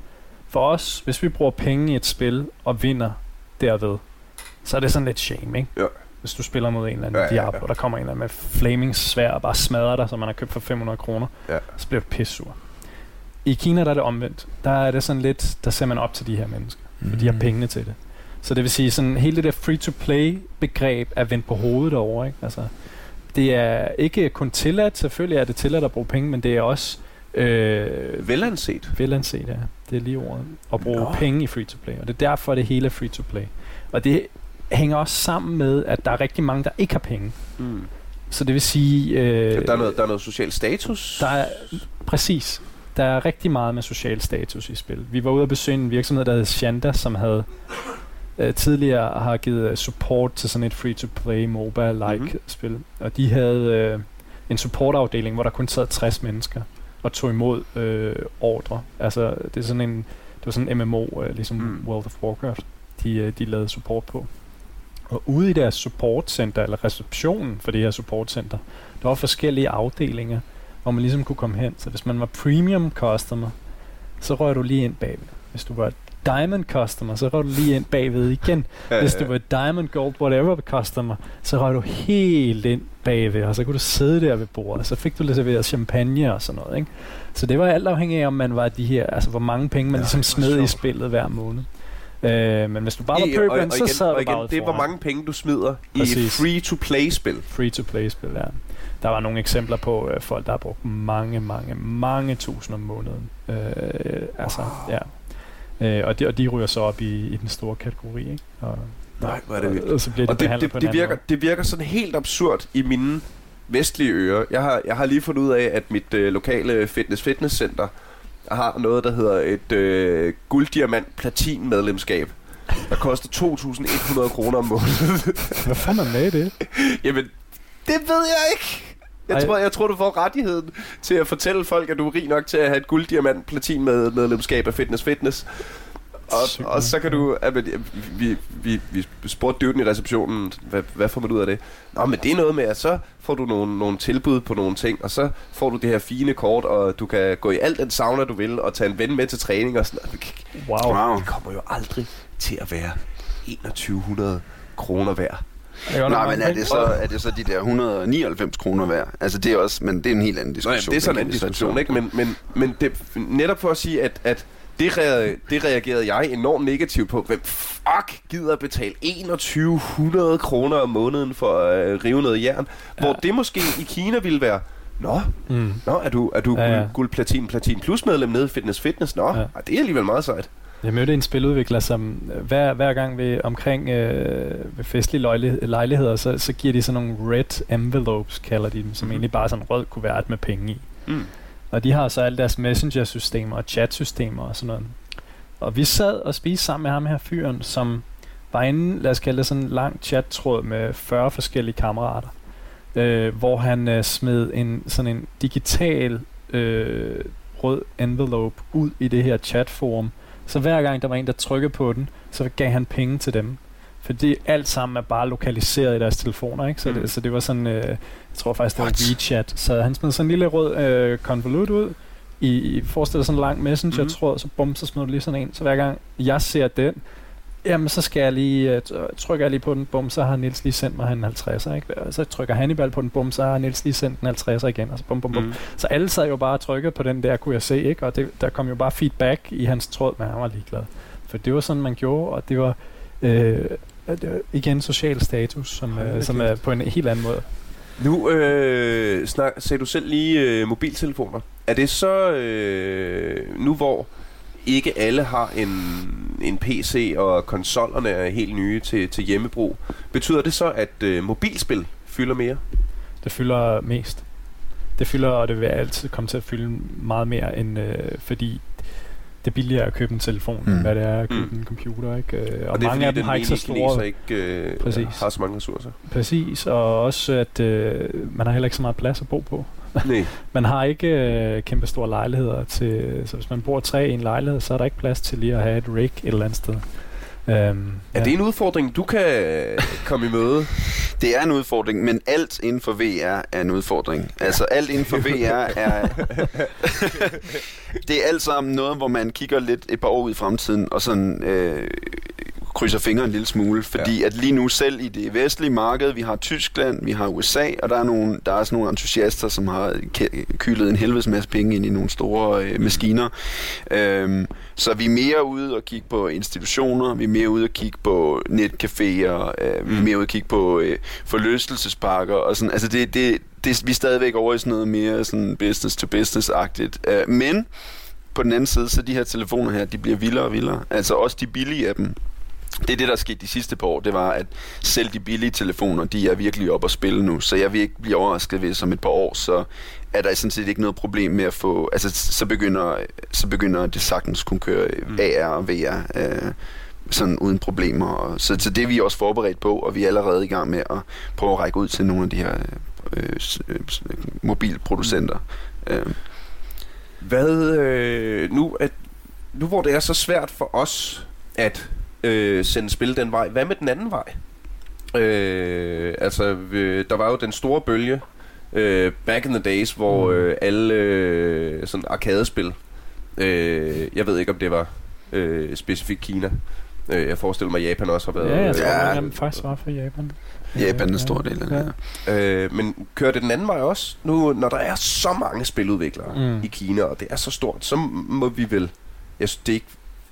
for os, hvis vi bruger penge i et spil og vinder derved, så er det sådan lidt shame, ikke? Ja. Hvis du spiller mod en eller anden Ja, ja, ja, Diablo, ja. der kommer en eller anden med flaming svær og bare smadrer dig, som man har købt for 500 kroner, Ja. så bliver du pissur. I Kina der er det omvendt. Der er det sådan lidt, der ser man op til de her mennesker, for de har pengene til det. Så det vil sige, sådan hele det der free-to-play begreb er vendt på hovedet derovre, ikke? Altså, det er ikke kun tilladt, selvfølgelig er det tilladt at bruge penge, men det er også øh, Velanset. velanset, ja. Det er lige ordet. At bruge. Nå. penge i free-to-play, og det er derfor, det hele er free-to-play. Og det hænger også sammen med, at der er rigtig mange, der ikke har penge. Mm. Så det vil sige... Øh, Der, er noget, der er noget social status. der er, præcis. Der er rigtig meget med social status i spil. Vi var ude at besøge en virksomhed, der hed Shanda, som havde øh, tidligere har givet øh, support til sådan et free-to-play MOBA-like Mhm. mm-hmm. spil. Og de havde øh, en supportafdeling, hvor der kun sad 60 mennesker og tog imod øh, ordre. Altså, det er sådan en, det var sådan en MMO, øh, ligesom mm. World of Warcraft, de, øh, de lavede support på. Og ude i deres supportcenter, eller receptionen for det her supportcenter, der var forskellige afdelinger, hvor man ligesom kunne komme hen. Så hvis man var premium customer, så røg du lige ind bagved. Hvis du var diamond customer, så røg du lige ind bagved igen. Hvis du var diamond, gold, whatever customer, så røg du helt ind bagved, og så kunne du sidde der ved bordet, så fik du lidt serveret champagne og sådan noget. Ikke? Så det var alt afhængig af, om man var de her, altså hvor mange penge man Ja, ligesom smed i spillet hver måned. Øh, men hvis du bare var og, og så sad og du igen, bare ude det er, hvor mange penge du smider i Præcis. free-to-play-spil. free-to-play-spil, ja. Der var nogle eksempler på øh, folk, der har brugt mange, mange, mange tusind om måneden. Øh, altså, ja. Øh, og, de, og de ryger så op i, i den store kategori, ikke? Og, Nej, hvor er det vildt. og, og så bliver de Og det, det, det, virker, måde. det virker sådan helt absurd i mine vestlige ører. Jeg har, jeg har lige fundet ud af, at mit øh, lokale fitness-fitness-center har noget, der hedder et øh, gulddiamant platin medlemskab. Der koster 2.100 kroner om måneden. <laughs> Hvad fanden er med i det? <laughs> Jamen, det ved jeg ikke. Jeg Ej. tror, jeg tror, du får rettigheden til at fortælle folk, at du er rig nok til at have et gulddiamant platin med medlemskab af Fitness Fitness. Og, Sygt og så kan du... Ja, men, vi, vi, vi spurgte dyden i receptionen, hvad, hvad får man ud af det? Nå, men det er noget med, at så får du nogle, nogle tilbud på nogle ting, og så får du det her fine kort, og du kan gå i alt den sauna, du vil, og tage en ven med til træning og sådan noget. Wow. Wow. Det kommer jo aldrig til at være 2100 kroner værd. Nej, men er det, så, er det så de der 199 kroner værd? Altså, det er også, men det er en helt anden Nå, jamen, diskussion. det er sådan en anden diskussion, ikke? Men, men, men det, netop for at sige, at, at det, rea- det reagerede jeg enormt negativt på. Hvem fuck gider at betale 2100 kroner om måneden for at øh, rive noget jern? Ja. Hvor det måske i Kina ville være, Nå, Mm. nå er du, er du Ja, ja, guld, platin, platin plus medlem nede i Fitness Fitness? Nå, Ja. det er alligevel meget sejt. Jeg mødte en spiludvikler, som øh, hver, hver gang ved, omkring øh, ved festlige lejli- lejligheder, så, så giver de sådan nogle red envelopes, kalder de dem, som Mhm. egentlig bare er sådan en rød kuvert med penge i. Mm. Og de har så alle deres messenger-systemer og chat-systemer og sådan noget. Og vi sad og spiste sammen med ham her fyren, som var inde, lad os kalde det sådan en lang chat-tråd med 40 forskellige kammerater. Øh, hvor han øh, smed en sådan en digital øh, rød envelope ud i det her chatforum. Så hver gang der var en, der trykkede på den, så gav han penge til dem. For det alt sammen er bare lokaliseret i deres telefoner, ikke? Så, Mm. det, så det var sådan, øh, jeg tror faktisk, det var What? WeChat. Så han smed sådan en lille rød øh, konvolut ud, i, i forestil dig sådan en lang messenger-tråd, så bum, så smider du lige sådan en. Så hver gang jeg ser den, jamen så skal jeg lige, øh, trykker jeg lige på den, bum, så har Niels lige sendt mig en 50'er, ikke? Og så trykker Hannibal på den, bum, så har Niels lige sendt en 50'er igen, og så bum, bum, bum. Mm. Så alle sad jo bare og trykkede på den der, kunne jeg se, ikke? Og det, der kom jo bare feedback i hans tråd, men han var ligeglad. For det var sådan, man gjorde, og det var, øh, det var igen social status, som, øh, som er på en helt anden måde. Nu øh, snak, sagde du selv lige øh, mobiltelefoner. Er det så øh, nu, hvor ikke alle har en, en PC, og konsollerne er helt nye til, til hjemmebrug, betyder det så, at øh, mobilspil fylder mere? Det fylder mest. Det fylder, og det vil altid komme til at fylde meget mere, end øh, fordi det er billigere at købe en telefon, Mm. mm. hvad det er at købe Mm. en computer. Ikke? Øh, og, Og det er mange fordi, af dem den har ikke så store... ikke øh, Præcis. har så mange ressourcer. Præcis, og også at øh, man har heller ikke så meget plads at bo på. Nej. <laughs> Man har ikke øh, kæmpe store lejligheder til, så hvis man bor tre i en lejlighed, så er der ikke plads til lige at have et rig et eller andet sted. Um, Er det en udfordring, du kan komme i møde? <laughs> Det er en udfordring, men alt inden for VR er en udfordring. Altså alt inden for VR er... <laughs> <laughs> det er alt sammen noget, hvor man kigger lidt et par år ud i fremtiden, og sådan øh, krydser fingre en lille smule, fordi ja. at lige nu selv i det vestlige marked, vi har Tyskland, vi har USA, og der er, nogle, der er sådan nogle entusiaster, som har kylet en helvedes masse penge ind i nogle store øh, maskiner. Øhm, så vi er mere ude og kigge på institutioner, vi er mere ude og kigge på netcaféer, øh, vi er mm. mere ude og kigge på øh, forlystelsesparker, og sådan, altså det, det, det, vi er stadigvæk over i sådan noget mere sådan business to business-agtigt. Øh, men på den anden side, så de her telefoner her, de bliver vildere og vildere. Altså også de billige af dem. Det er det, der er sket de sidste par år, det var, at selv de billige telefoner, de er virkelig op at spille nu. Så jeg vil ikke blive overrasket hvis om et par år, så er der sådan set ikke noget problem med at få... Altså, så begynder, så begynder det sagtens kunne køre mm. AR og VR øh, sådan uden problemer. Så, så det er vi også forberedt på, og vi er allerede i gang med at prøve at række ud til nogle af de her øh, øh, mobilproducenter. Mm. Øh. Hvad øh, nu, at, nu hvor det er så svært for os at øh, sende spil den vej, hvad med den anden vej? Øh, altså, øh, der var jo den store bølge øh, back in the days, hvor mm. øh, alle øh, sådan arkadespil, øh, jeg ved ikke om det var øh, specifikt Kina, øh, jeg forestiller mig, at Japan også har været... Ja, jeg tror, ja. man faktisk var for Japan. Japan er en stor del af det, ja. øh, Men kører det den anden vej også? Nu, når der er så mange spiludviklere mm. i Kina, og det er så stort, så må vi vel... Jeg synes, det ikke,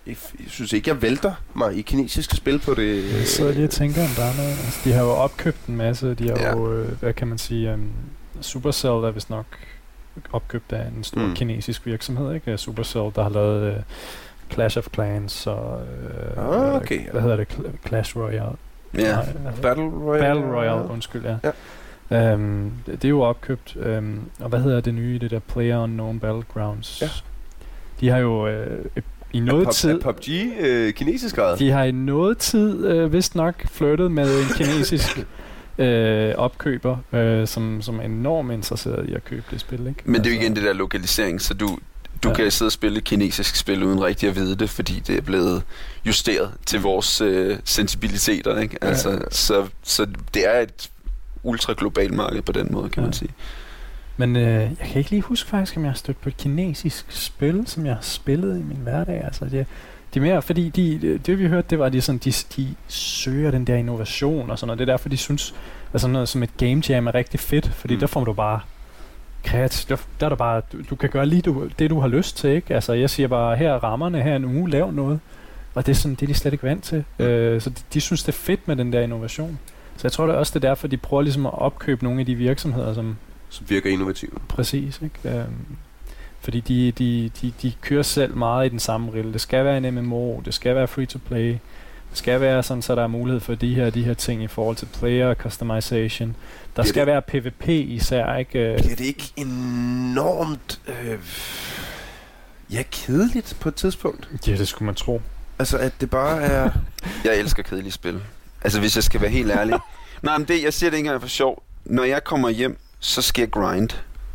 jeg synes ikke, jeg vælter mig i kinesiske spil på det. Jeg sidder lige og tænker, om der er noget. Altså, de har jo opkøbt en masse. De har ja. jo, øh, hvad kan man sige, um, Supercell er vist nok opkøbt af en stor mm. kinesisk virksomhed, ikke? Supercell, der har lavet uh, Clash of Clans og uh, ah, okay, hvad hedder det? Clash Royale. Ja, Nej, altså, Battle Royale. Battle Royale, undskyld, ja. ja. Um, det, det er jo opkøbt. Um, og hvad hedder det nye, det der Player Unknown Battlegrounds? Ja. De har jo uh, i noget er tid... Er PUBG uh, kinesisk ejet? De har i noget tid uh, vist nok flyttet med en kinesisk <laughs> øh, opkøber, øh, som, som er enormt interesseret i at købe det spil. Ikke? Men det er jo altså- igen det der lokalisering, så du, du ja. kan sidde og spille kinesisk spil uden rigtig at vide det, fordi det er blevet justeret til vores øh, sensibiliteter. Ikke? Altså, ja. så, så det er et ultra globalt marked på den måde, kan ja. man sige. Men øh, jeg kan ikke lige huske faktisk, om jeg har stødt på et kinesisk spil, som jeg har spillet i min hverdag. Altså, det, de mere, fordi de, det vi hørte, det var, at de, sådan, de, de søger den der innovation og sådan noget. Det er derfor, de synes, at sådan noget som et game jam er rigtig fedt, fordi mm. der får du bare kreativt. Der, der er der bare, du, du kan gøre lige du, det, du har lyst til, ikke? Altså, jeg siger bare, her er rammerne, her er en uge, lav noget. Og det er, sådan, det er de slet ikke vant til. Mm. Øh, så de, de, synes, det er fedt med den der innovation. Så jeg tror det er også, det er derfor, de prøver ligesom at opkøbe nogle af de virksomheder, som... Som virker innovative. Præcis, ikke? Øh, fordi de, de, de, de kører selv meget i den samme rille. Det skal være en MMO, det skal være free-to-play, det skal være sådan, så der er mulighed for de her, de her ting i forhold til player customization. Der bliver skal det, være PvP især, ikke? Bliver det ikke enormt... Øh, ja, kedeligt på et tidspunkt? Ja, det skulle man tro. Altså, at det bare er... <laughs> jeg elsker kedelige spil. Altså, hvis jeg skal være helt ærlig. Nej, men det, jeg siger det ikke engang for sjov. Når jeg kommer hjem, så skal jeg grind.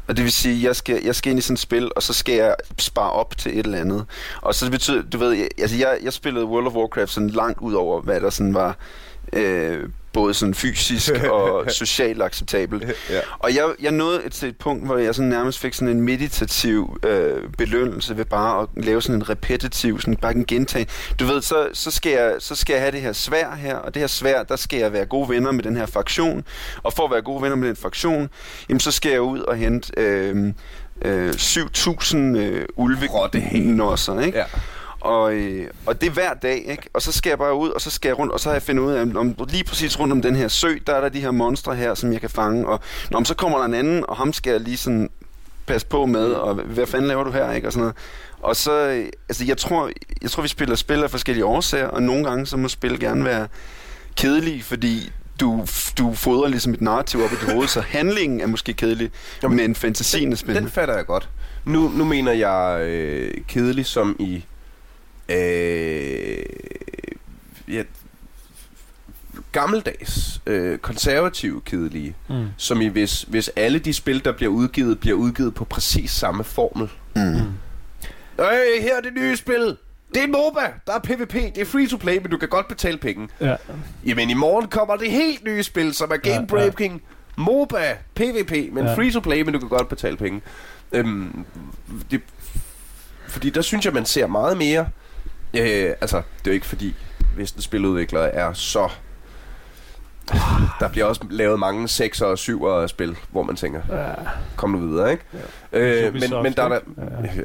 Og det vil sige, jeg skal, jeg skal ind i sådan et spil, og så skal jeg spare op til et eller andet. Og så det betyder, du ved, jeg, altså jeg, jeg spillede World of Warcraft sådan langt ud over, hvad der sådan var øh, både sådan fysisk <laughs> og socialt acceptabelt. ja. Og jeg, jeg nåede et, til et punkt, hvor jeg sådan nærmest fik sådan en meditativ øh, belønnelse ved bare at lave sådan en repetitiv, sådan bare en gentag. Du ved, så, så, skal jeg, så skal jeg have det her svær her, og det her svær, der skal jeg være gode venner med den her fraktion. Og for at være gode venner med den fraktion, jamen så skal jeg ud og hente øh, øh, 7.000 øh, ulvenosser, ikke? Ja. Og, øh, og det er hver dag, ikke? Og så skal jeg bare ud, og så skal jeg rundt, og så har jeg fundet ud af, om, lige præcis rundt om den her sø, der er der de her monstre her, som jeg kan fange. Og når så kommer der en anden, og ham skal jeg lige sådan passe på med, og hvad fanden laver du her, ikke? Og sådan noget. Og så, øh, altså jeg tror, jeg tror, vi spiller spil af forskellige årsager, og nogle gange så må spil gerne være kedelige, fordi du, du fodrer ligesom et narrativ op i dit hoved, så handlingen er måske kedelig, Jamen, men fantasien er spændende. Den fatter jeg godt. Nu, nu mener jeg øh, kedelig som i øh, ja, gammeldags, øh, konservative kedelige, mm. som i hvis, hvis alle de spil, der bliver udgivet, bliver udgivet på præcis samme formel. Mm. Mm. Øh, her er det nye spil. Det er MOBA, der er PvP, det er free to play, men du kan godt betale penge. Ja. Jamen i morgen kommer det helt nye spil, som er game breaking. Ja, ja. MOBA, PvP, men ja. free to play, men du kan godt betale penge. Øhm, det, fordi der synes jeg, man ser meget mere Øh, altså, det er jo ikke fordi, vestens spiludviklere er så... Der bliver også lavet mange 6 og 7 spil, hvor man tænker, Ja. kom nu videre, ikke? Ja. Øh, men, men der er der... ikke?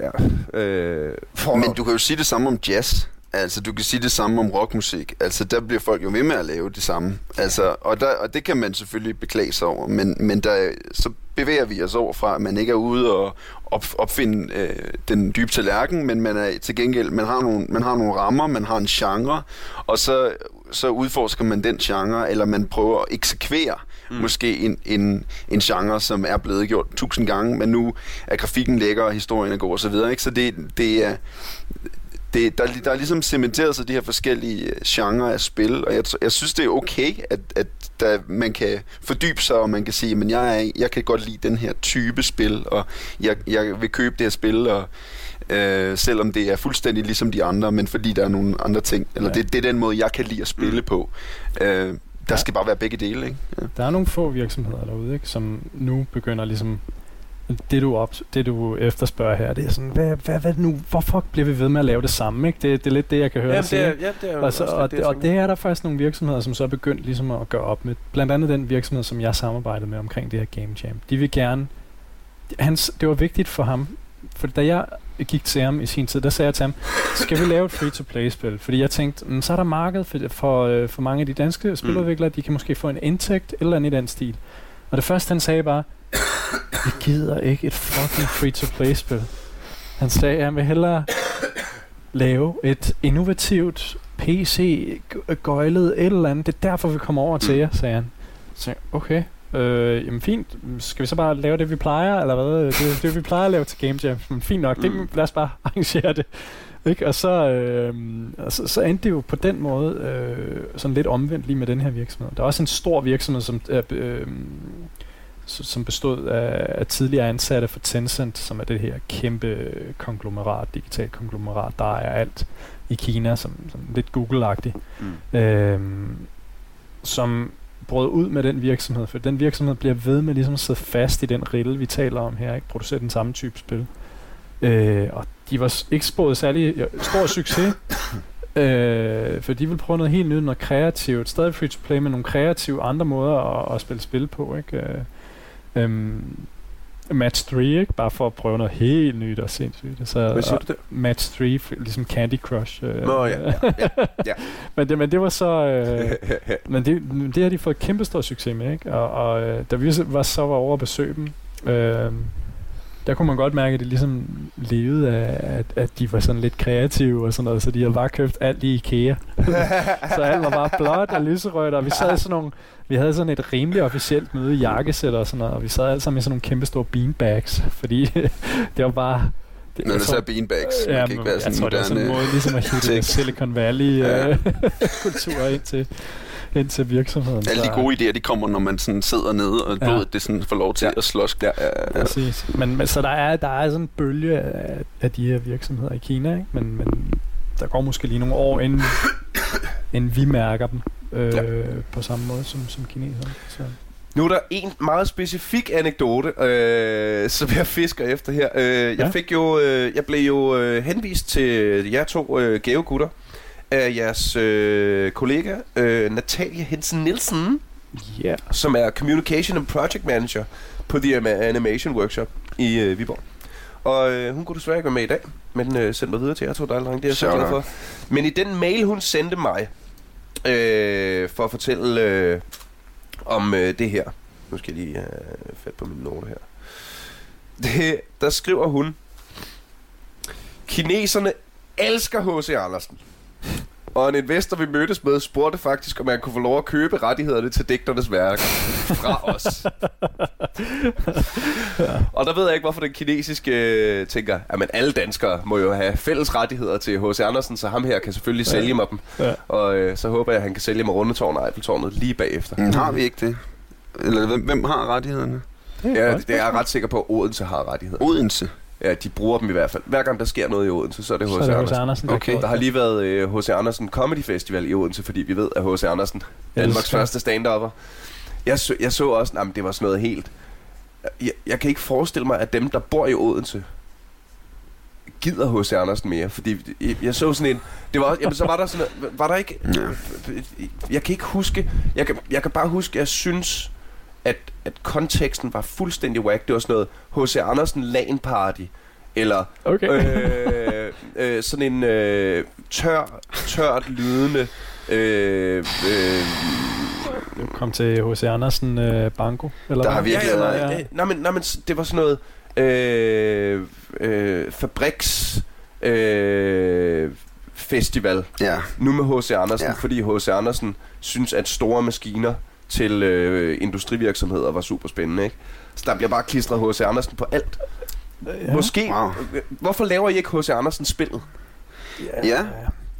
Ja. Øh, for, Men du kan jo sige det samme om jazz. Altså, du kan sige det samme om rockmusik. Altså, der bliver folk jo ved med at lave det samme. Altså, og, der, og det kan man selvfølgelig beklage sig over. Men, men der, så bevæger vi os over fra, at man ikke er ude og op, opfinde øh, den dybe tallerken, men man er til gengæld, man har, nogle, man har nogle rammer, man har en genre, og så, så udforsker man den genre, eller man prøver at eksekvere mm. måske en, en, en genre, som er blevet gjort tusind gange, men nu er grafikken lækker, og historien er god osv. Ikke? Så det, det er det, der, der er ligesom cementeret sig de her forskellige øh, genrer af spil, og jeg, jeg synes, det er okay, at, at der, man kan fordybe sig, og man kan sige, men jeg, er, jeg kan godt lide den her type spil, og jeg, jeg vil købe det her spil, og øh, selvom det er fuldstændig ligesom de andre, men fordi der er nogle andre ting, eller Ja. ja. det, det er den måde, jeg kan lide at spille mm. på. Øh, der skal bare være begge dele, ikke? Ja. Der er nogle få virksomheder derude, ikke, som nu begynder ligesom det du, op, det du efterspørger her, det er sådan, hvad, hvad, hvad nu, hvorfor bliver vi ved med at lave det samme? Ikke? Det, det er lidt det, jeg kan høre Jamen, det er, ja, er Og, så, og, det, og er der faktisk nogle virksomheder, som så er begyndt ligesom at gøre op med. Blandt andet den virksomhed, som jeg samarbejdede med omkring det her Game Jam. De vil gerne... Hans, det var vigtigt for ham, for da jeg gik til ham i sin tid, der sagde jeg til ham, skal vi lave et free-to-play-spil? Fordi jeg tænkte, mm, så er der marked for, for, øh, for mange af de danske spiludviklere, de kan måske få en indtægt eller andet i den stil. Og det første, han sagde bare, jeg gider ikke et fucking free-to-play-spil. Han sagde, at han vil hellere lave et innovativt PC-gøjlet et eller andet. Det er derfor, vi kommer over til jer, sagde han. Så okay, øh, jamen fint. Skal vi så bare lave det, vi plejer, eller hvad? Det, det vi plejer at lave til Game Jam. Men fint nok, det, Mm. lad os bare <laughs> arrangere det. Ikke? Og, så, øh, så, så endte det jo på den måde øh, sådan lidt omvendt lige med den her virksomhed. Der er også en stor virksomhed, som, øh, øh, som bestod af, af tidligere ansatte for Tencent, som er det her kæmpe konglomerat, digitalt konglomerat, der er alt i Kina, som, som lidt Google-agtigt, Mm. øhm, som brød ud med den virksomhed, for den virksomhed bliver ved med ligesom at sidde fast i den rille, vi taler om her, ikke? Producere den samme type spil. Øh, og de var ikke spået særlig ja, stor succes, <coughs> øh, for de vil prøve noget helt nyt, noget kreativt, stadig free to play med nogle kreative andre måder at, at spille spil på, ikke? Øh, øhm, Match 3, ikke? Bare for at prøve noget helt nyt og sindssygt. Så, Hvad siger du det? Match 3, f- ligesom Candy Crush. Øh, Nå, ja, ja, ja, ja. <laughs> men, det, men det var så... Øh, men det, det har de fået kæmpe stor succes med, ikke? Og, og øh, da vi var, så var over at besøge dem, øh, der kunne man godt mærke, at de ligesom levede af, at, at de var sådan lidt kreative og sådan noget, så de havde bare købt alt i IKEA. <laughs> så alt var bare blåt og lyserødt, og vi sad sådan nogle, vi havde sådan et rimelig officielt møde i jakkesæt og sådan noget, og vi sad alle sammen i sådan nogle kæmpe store beanbags, fordi <laughs> det var bare... Det, Når det så er beanbags, man Ja, kan ikke være sådan jeg tror, det er sådan en moderne... måde ligesom at hitte. Silicon Valley Ja. <laughs> kultur ind til, <laughs> ind til virksomheden. Alle de gode idéer, de kommer, når man sådan sidder nede, og Ja. blodet det sådan får lov til Ja. at slås. ja, ja, ja. Præcis. Men, men så der er, der er sådan en bølge af, af de her virksomheder i Kina, ikke? Men, men der går måske lige nogle år, inden, <coughs> inden vi mærker dem øh, Ja. på samme måde som, som kineserne. Så. Nu er der en meget specifik anekdote, øh, som jeg fisker efter her. Øh, jeg Ja. fik jo, øh, jeg blev jo øh, henvist til jer to øh, gavegutter af jeres øh, kollega øh, Natalia Hensen Nielsen, Ja. som er Communication and Project Manager på The Animation Workshop i øh, Viborg. Og øh, hun kunne desværre ikke være med i dag, men øh, sendte mig videre til jer to, der er langt. Det er jeg så glad for. Men i den mail, hun sendte mig, øh, for at fortælle øh, om øh, det her. Nu skal jeg lige have fat på min note her. Det, der skriver hun, Kineserne elsker H.C. Andersen. Og en investor, vi mødtes med, spurgte faktisk, om man kunne få lov at købe rettighederne til digternes værk fra os. <laughs> Og der ved jeg ikke, hvorfor den kinesiske øh, tænker, at alle danskere må jo have fælles rettigheder til H.C. Andersen, så ham her kan selvfølgelig Ja. sælge mig dem. Ja. Og øh, så håber jeg, at han kan sælge mig Rundetårn og Eiffeltårnet lige bagefter. Mm, har vi ikke det? Eller hvem, hvem har rettighederne? Det Ja, det er jeg ret sikker på, at Odense har rettigheder. Odense. Ja, de bruger dem i hvert fald. Hver gang der sker noget i Odense, så er det H.C. Er. Andersen. Andersen. Okay. Der har lige været øh, H.C. Andersen Comedy Festival i Odense, fordi vi ved, at H.C. Andersen, Danmarks Elsker. første stand-upper. Jeg så, jeg så også, at det var sådan noget helt... Jeg, jeg kan ikke forestille mig, at dem, der bor i Odense, gider H.C. Andersen mere, fordi jeg, jeg så sådan en, det var også, jamen, så var der sådan, noget- var der ikke, jeg kan ikke huske, jeg kan, jeg kan bare huske, jeg synes, at, at konteksten var fuldstændig whack. Det var sådan noget H.C. Andersen LAN party, eller Okay. øh, øh, sådan en øh, tør, tørt lydende øh, øh, Kom til H.C. Andersen øh, Banko. Eller Der har vi- virkelig nej, været- nej, nej, men, nej, men det var sådan noget øh, øh, fabriks øh, festival Ja. nu med H.C. Andersen, Ja. ja. fordi H.C. Andersen synes, at store maskiner til øh, industrivirksomheder var super spændende, ikke? Så der bliver bare klistret H.C. Andersen på alt. Ja. Måske, Wow. hvorfor laver I ikke H.C. Andersen spillet? Ja.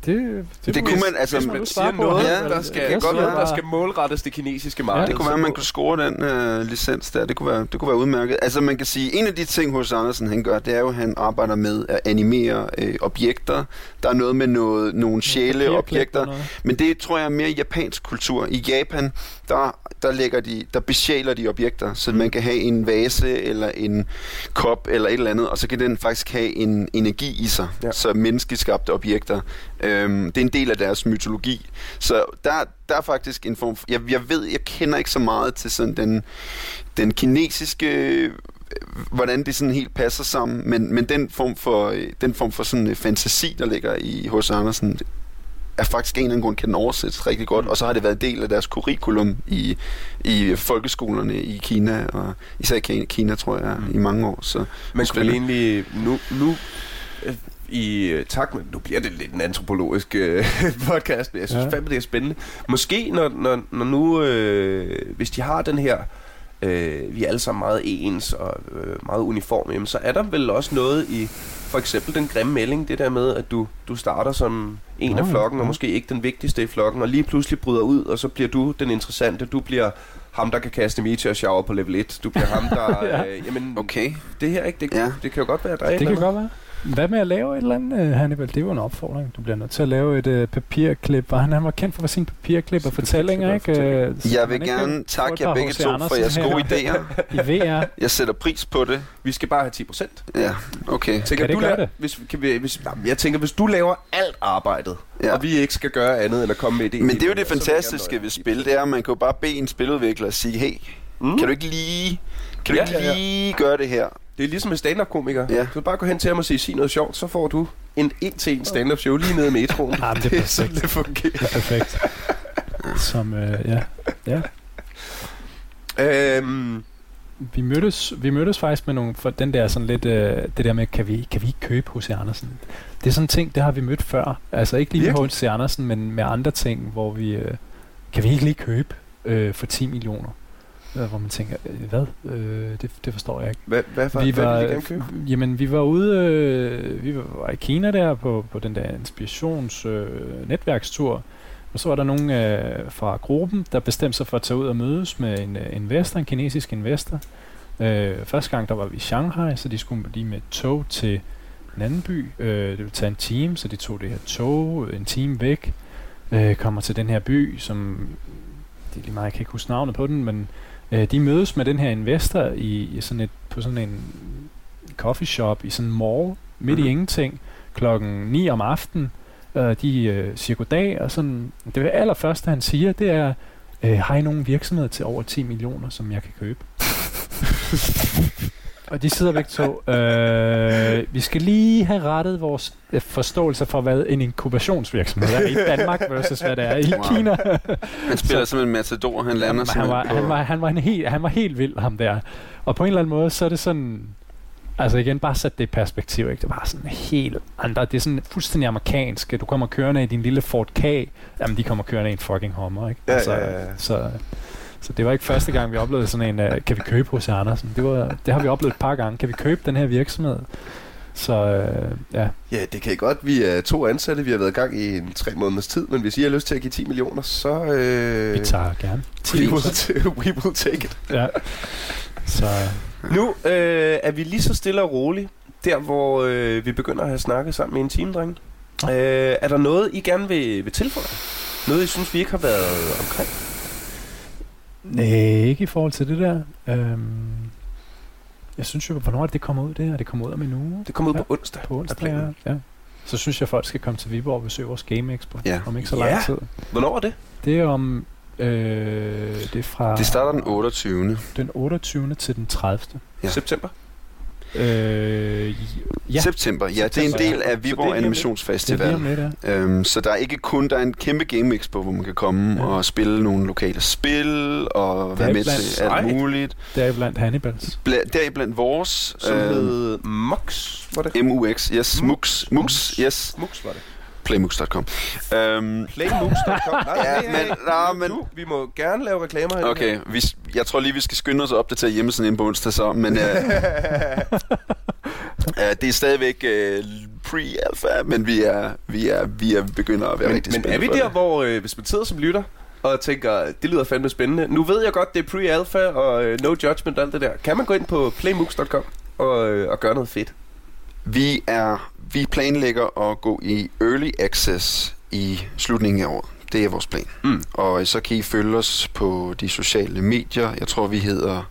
Det, det, Det kunne man, altså, må Man siger noget, Ja, der skal, Jeg godt noget, der skal målrettes det kinesiske marked. Det kunne være, at man kunne score den øh, licens der. Det kunne, være, det kunne være udmærket. Altså man kan sige, en af de ting, hos Andersen han gør, det er jo, at han arbejder med at animere øh, objekter. Der er noget med noget, nogle sjæle objekter. Men det tror jeg er mere japansk kultur. I Japan, der, der, lægger de, der besjæler de objekter, så man kan have en vase eller en kop eller et eller andet, og så kan den faktisk have en energi i sig. Ja. Ja. Så menneskeskabte objekter. Øhm, det er en del af deres mytologi. Så der, der er faktisk en form... For, jeg, jeg ved, jeg kender ikke så meget til sådan den, den kinesiske øh, hvordan det sådan helt passer sammen, men, men den form for, øh, den form for sådan øh, fantasi, der ligger i hos Andersen, er faktisk en eller anden grund kan den oversættes rigtig godt, og så har det været en del af deres curriculum i, i folkeskolerne i Kina, og især i Kina, tror jeg, mm. i mange år. Så Man Spændende. egentlig nu, nu i øh, tak med, nu bliver det lidt en antropologisk øh, <laughs> podcast, men jeg synes Ja. fandme, det er spændende. Måske, når, når, når nu, øh, hvis de har den her, øh, vi er alle sammen meget ens og øh, meget uniforme, jamen, så er der vel også noget i, for eksempel den grimme melding, det der med, at du, du starter som en af flokken, og måske ikke den vigtigste i flokken, og lige pludselig bryder ud, og så bliver du den interessante, du bliver ham, der kan kaste meteor shower på level 1. Du bliver ham, der... <laughs> Ja. øh, jamen, okay. det her, ikke? Det, Ja. det kan jo godt være, et Det kan godt være. Hvad med at lave et eller andet, øh, Hannibal? Det er jo en opfordring. Du bliver nødt til at lave et øh, papirklip. Og han, han var kendt for sine papirklip og fortællinger, ikke? papirklip og Øh, Jeg vil gerne takke jer begge to for jeres gode idéer. <laughs> I VR. Jeg sætter pris på det. Vi skal bare have 10 procent. Ja, okay. Tænker, det du gøre laver, det? Hvis, kan vi, hvis, jamen, jeg tænker, hvis du laver alt arbejdet, Ja. ja. og vi ikke skal gøre andet end at komme med det. Men det er jo det fantastiske ved spil, det er, at man kan jo bare bede en spiludvikler at sige, hey, Mm. kan du ikke lige, kan du Ja, ikke ja, ja. lige gøre det her? Det er ligesom en stand-up-komiker. Ja. Du kan bare gå hen til ham og sige, sig noget sjovt, så får du en en til en stand-up show lige nede i metroen. <laughs> Ah, men det er sådan, perfekt. det fungerer. Det er perfekt. Som, øh, ja. ja. Øhm, Vi mødtes, vi mødtes faktisk med nogle, for den der sådan lidt, øh, det der med, kan vi, kan vi ikke købe H.C. Andersen? Det er sådan en ting, det har vi mødt før. Altså ikke lige med Virkelig? H.C. Andersen, men med andre ting, hvor vi, øh, kan vi ikke lige købe øh, for 10 millioner? Øh, hvor man tænker, øh, hvad? Øh, det, det forstår jeg ikke. hvad, hvad, hvad, vi hvad var, vil I gerne købe? jamen, vi var ude, øh, vi var, i Kina der på, på den der inspirations øh, og så var der nogen øh, fra gruppen, der bestemte sig for at tage ud og mødes med en øh, investor, en kinesisk investor. Øh, første gang der var vi i Shanghai, så de skulle lige med tog til en anden by. Øh, det ville tage en time, så de tog det her tog en time væk, øh, kommer til den her by, som det er lige meget, jeg kan ikke huske navnet på den, men øh, de mødes med den her investor i, i sådan et, på sådan en coffee shop i sådan en mall, midt mm-hmm. i Mhm. ingenting, klokken 9 om aftenen. Øh, de øh, siger goddag, og sådan, det allerførste, han siger, det er, øh, har I nogen virksomhed til over 10 millioner, som jeg kan købe? <laughs> og de sidder begge to. <laughs> Øh, vi skal lige have rettet vores øh, forståelse for, hvad en inkubationsvirksomhed er i Danmark versus hvad det er i Wow. Kina. Han <laughs> spiller som en matador, han lander han, simpelthen var, han, var, han, var en helt, han var helt vild, ham der. Og på en eller anden måde, så er det sådan... Altså igen, bare sæt det i perspektiv, ikke? Det var sådan helt andre. Det er sådan fuldstændig amerikansk. Du kommer kørende i din lille Ford K. Jamen, de kommer kørende i en fucking Hummer, ikke? Ja, altså, ja, ja. Så, så det var ikke første gang, vi oplevede sådan en, uh, kan vi købe hos Andersen? Det, var, det har vi oplevet et par gange. Kan vi købe den her virksomhed? Så uh, ja, Ja, det kan I godt. Vi er to ansatte. Vi har været i gang i en tre måneders tid, men hvis I har lyst til at give 10 millioner, så... Øh, vi tager gerne. we will, t- <laughs> we will take it. Ja. Så Nu øh, er vi lige så stille og roligt, der hvor øh, vi begynder at have snakket sammen i en time, drenge. Øh, er der noget, I gerne vil, vil tilføje? Noget, I synes, vi ikke har været omkring? Nej, ikke i forhold til det der. Øhm, Jeg synes jo, hvornår det, kommer ud, det her? Det kommer ud om en uge. Det kommer ud Ja, på onsdag. På onsdag, ja. ja. Så synes jeg, folk skal komme til Viborg og besøge vores Game Expo. Ja. Om ikke så Ja. lang tid. Hvornår er det? Det er om... Øh, det er fra Det starter den 28. den 28. til den 30. Ja. September? Øh, ja, September. Ja, det er en September, del af det er Viborg det er Animationsfestival. ja. Øhm, så der er ikke kun, der er en kæmpe Game Expo, hvor man kan komme Ja. og spille nogle lokale spil, og være med blandt- til alt muligt. Det er blandt Hannibals. Bla- deriblandt vores Som øh, hed MUX, var det? MUX, yes, MUX, MUX, yes, MUX var det. playmux.com. Øhm, Playmux.com. <laughs> Nej, Ja, men- nej, men- Du, vi må gerne lave reklamer her. okay, vi, jeg tror lige, vi skal skynde os at opdatere hjemmesiden ind på onsdag så, men øh, <laughs> øh, det er stadigvæk øh, pre-alpha, men vi er, vi er, vi er begynder at være men, rigtig men spændte er vi der, det. hvor øh, hvis man sidder som lytter og tænker, det lyder fandme spændende. Nu ved jeg godt, det er pre-alpha og øh, no judgment og alt det der. Kan man gå ind på playmux.com og, øh, og gøre noget fedt? Vi er vi planlægger at gå i early access i slutningen af året. Det er vores plan. Mm. Og så kan I følge os på de sociale medier. Jeg tror, vi hedder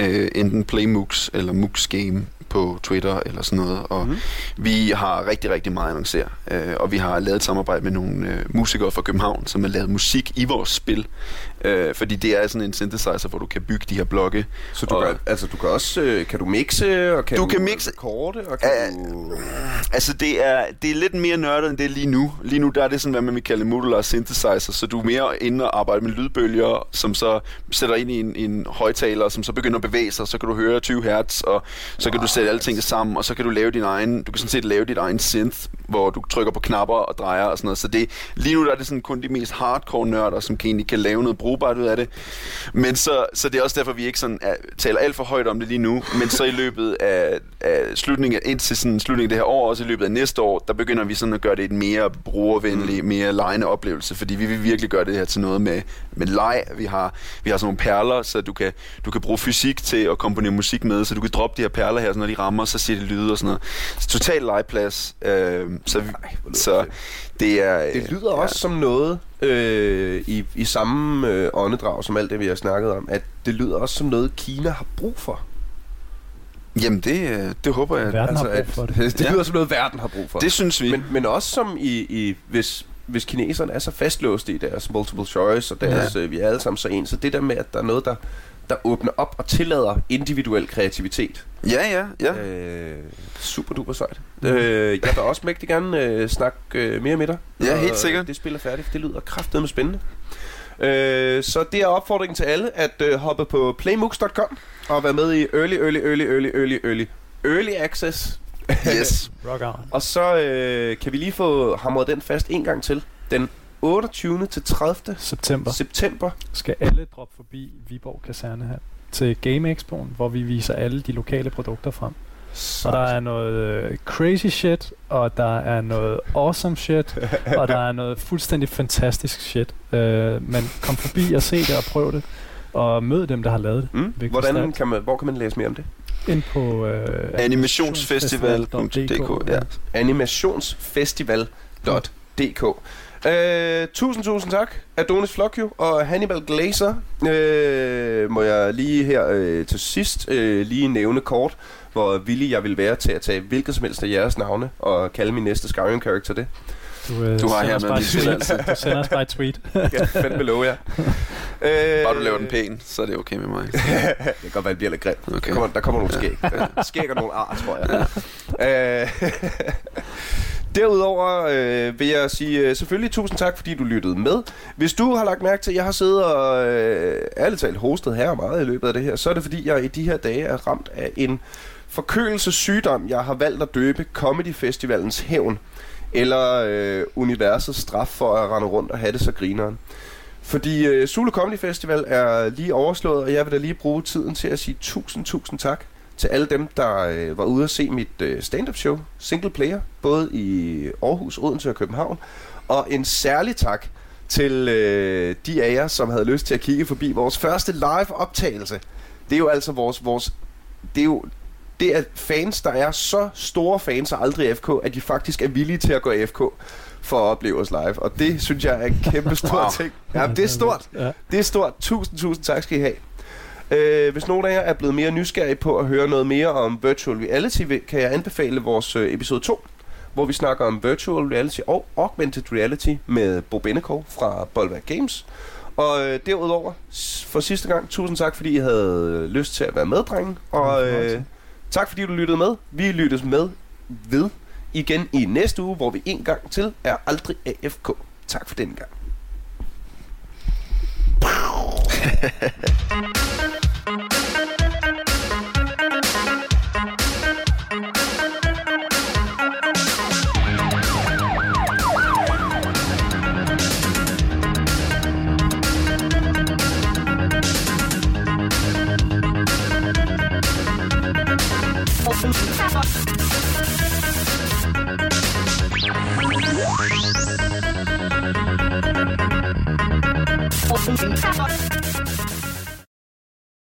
øh, enten Playmux eller Mux Game på Twitter eller sådan noget. Og Mhm. vi har rigtig, rigtig meget at annoncere. Øh, og vi har lavet et samarbejde med nogle øh, musikere fra København, som har lavet musik i vores spil. Øh, fordi det er sådan en synthesizer, hvor du kan bygge de her blokke. Så du, Og- kan, altså, du kan også øh, kan du mixe, og kan Du du, kan mixe- korte, og kan Øh, du... Altså, det er, det er lidt mere nørdet end det er lige nu. Lige nu, der er det sådan, hvad man vil kalde modular synthesizer, så du er mere inde og arbejde med lydbølger, som så sætter ind i en, en højtaler, som så begynder at bevæge sig, så kan du høre 20 hertz, og så kan du sætte alle tingene sammen, og så kan du lave din egen, du kan sådan set lave dit egen synth, hvor du trykker på knapper og drejer og sådan noget. Så det, lige nu der er det sådan kun de mest hardcore nørder, som kan egentlig kan lave noget brugbart ud af det. Men så, så det er også derfor, vi ikke sådan er, taler alt for højt om det lige nu, men så i løbet af, af slutningen, indtil sådan slutningen af det her år, også i løbet af næste år, der begynder vi sådan at gøre det et mere brugervenligt, mere lejende oplevelse, fordi vi vil virkelig gøre det her til noget med, med leg. Vi har, vi har sådan nogle perler, så du kan, du kan bruge fysik til at komponere musik med, så du kan droppe de her perler her, så når de rammer, så siger det lyde og sådan noget. Så total legeplads. Øh, så vi, så det er... Det lyder også som noget øh, i, i samme øh, åndedrag som alt det, vi har snakket om, at det lyder også som noget, Kina har brug for. Jamen, det, øh, det håber jeg. Verden har brug at, for det. <laughs> det Ja. lyder som noget, verden har brug for. Det synes vi. men, men også som i, i hvis, hvis kineserne er så fastlåste i deres multiple choice, og deres, ja. øh, vi er alle sammen så ens, så det der med, at der er noget, der, der åbner op og tillader individuel kreativitet, Ja, ja, ja. øh, super duper sejt. Øh, jeg vil også mægtig gerne øh, snakke øh, mere med dig. Ja, helt sikkert. Det spil er færdigt, for det lyder kraftedeme spændende. Øh, så det er opfordringen til alle, at øh, hoppe på playmux.com og være med i early, early, early, early, early, early, early access. Yes. Rock on. Og så øh, kan vi lige få hamret den fast en gang til. Den 28. til 30. September september. skal alle droppe forbi Viborg Kaserne her til Game Expo'en, hvor vi viser alle de lokale produkter frem. Og der er noget øh, crazy shit, og der er noget awesome shit, <laughs> og der er noget fuldstændig fantastisk shit. Øh, men kom forbi og se det og prøv det, og mød dem, der har lavet det. Mm. Hvordan kan man, hvor kan man læse mere om det? Ind på øh, Animationsfestival.dk ja. animationsfestival.dk Øh, tusind, tusind tak, Adonis Flokjo og Hannibal Glazer. Øh, må jeg lige her øh, til sidst øh, lige nævne kort, hvor villig jeg vil være til at tage hvilket som helst af jeres navne og kalde min næste Skyrim-karakter det. Du, øh, Du har her med bare min tilladelse. Du sender os bare et tweet. <laughs> Kan fandme love jer. Øh, Bare du laver den pæn, så er det okay med mig. <laughs> det kan godt være, det bliver lidt grimt. Okay. Der kommer, der kommer nogle skæg. <laughs> Skæg og nogle ar, tror jeg. Øh, Derudover øh, vil jeg sige øh, selvfølgelig tusind tak, fordi du lyttede med. Hvis du har lagt mærke til, at jeg har siddet og øh, ærligt talt hostet her meget i løbet af det her, så er det fordi, jeg i de her dage er ramt af en forkølelsessygdom, jeg har valgt at døbe Comedy Festivalens hævn. Eller øh, universets straf for at rende rundt og have det så grineren. Fordi øh, Zulu Comedy Festival er lige overslået, og jeg vil da lige bruge tiden til at sige tusind, tusind tak til alle dem, der øh, var ude at se mit øh, stand-up show, Single Player, både i Aarhus, Odense og København. Og en særlig tak til øh, de af jer, som havde lyst til at kigge forbi vores første live optagelse. Det er jo altså vores, vores det er jo det er fans, der er så store fans af aldrig FK, at de faktisk er villige til at gå FK for at opleve os live. Og det synes jeg er en kæmpe stor Wow. ting. Ja, det er stort. Det er stort. Tusind, tusind tak skal I have. Øh, hvis nogen af jer er blevet mere nysgerrige på at høre noget mere om virtual reality, kan jeg anbefale vores øh, episode 2, hvor vi snakker om virtual reality og augmented reality med Bo Bennekov fra Bolvær Games. Og øh, derudover, for sidste gang, tusind tak, fordi I havde lyst til at være med, drenge. Og øh, tak, fordi du lyttede med. Vi lyttes med ved igen i næste uge, hvor vi en gang til er aldrig AFK. Tak for den gang. <laughs> 申请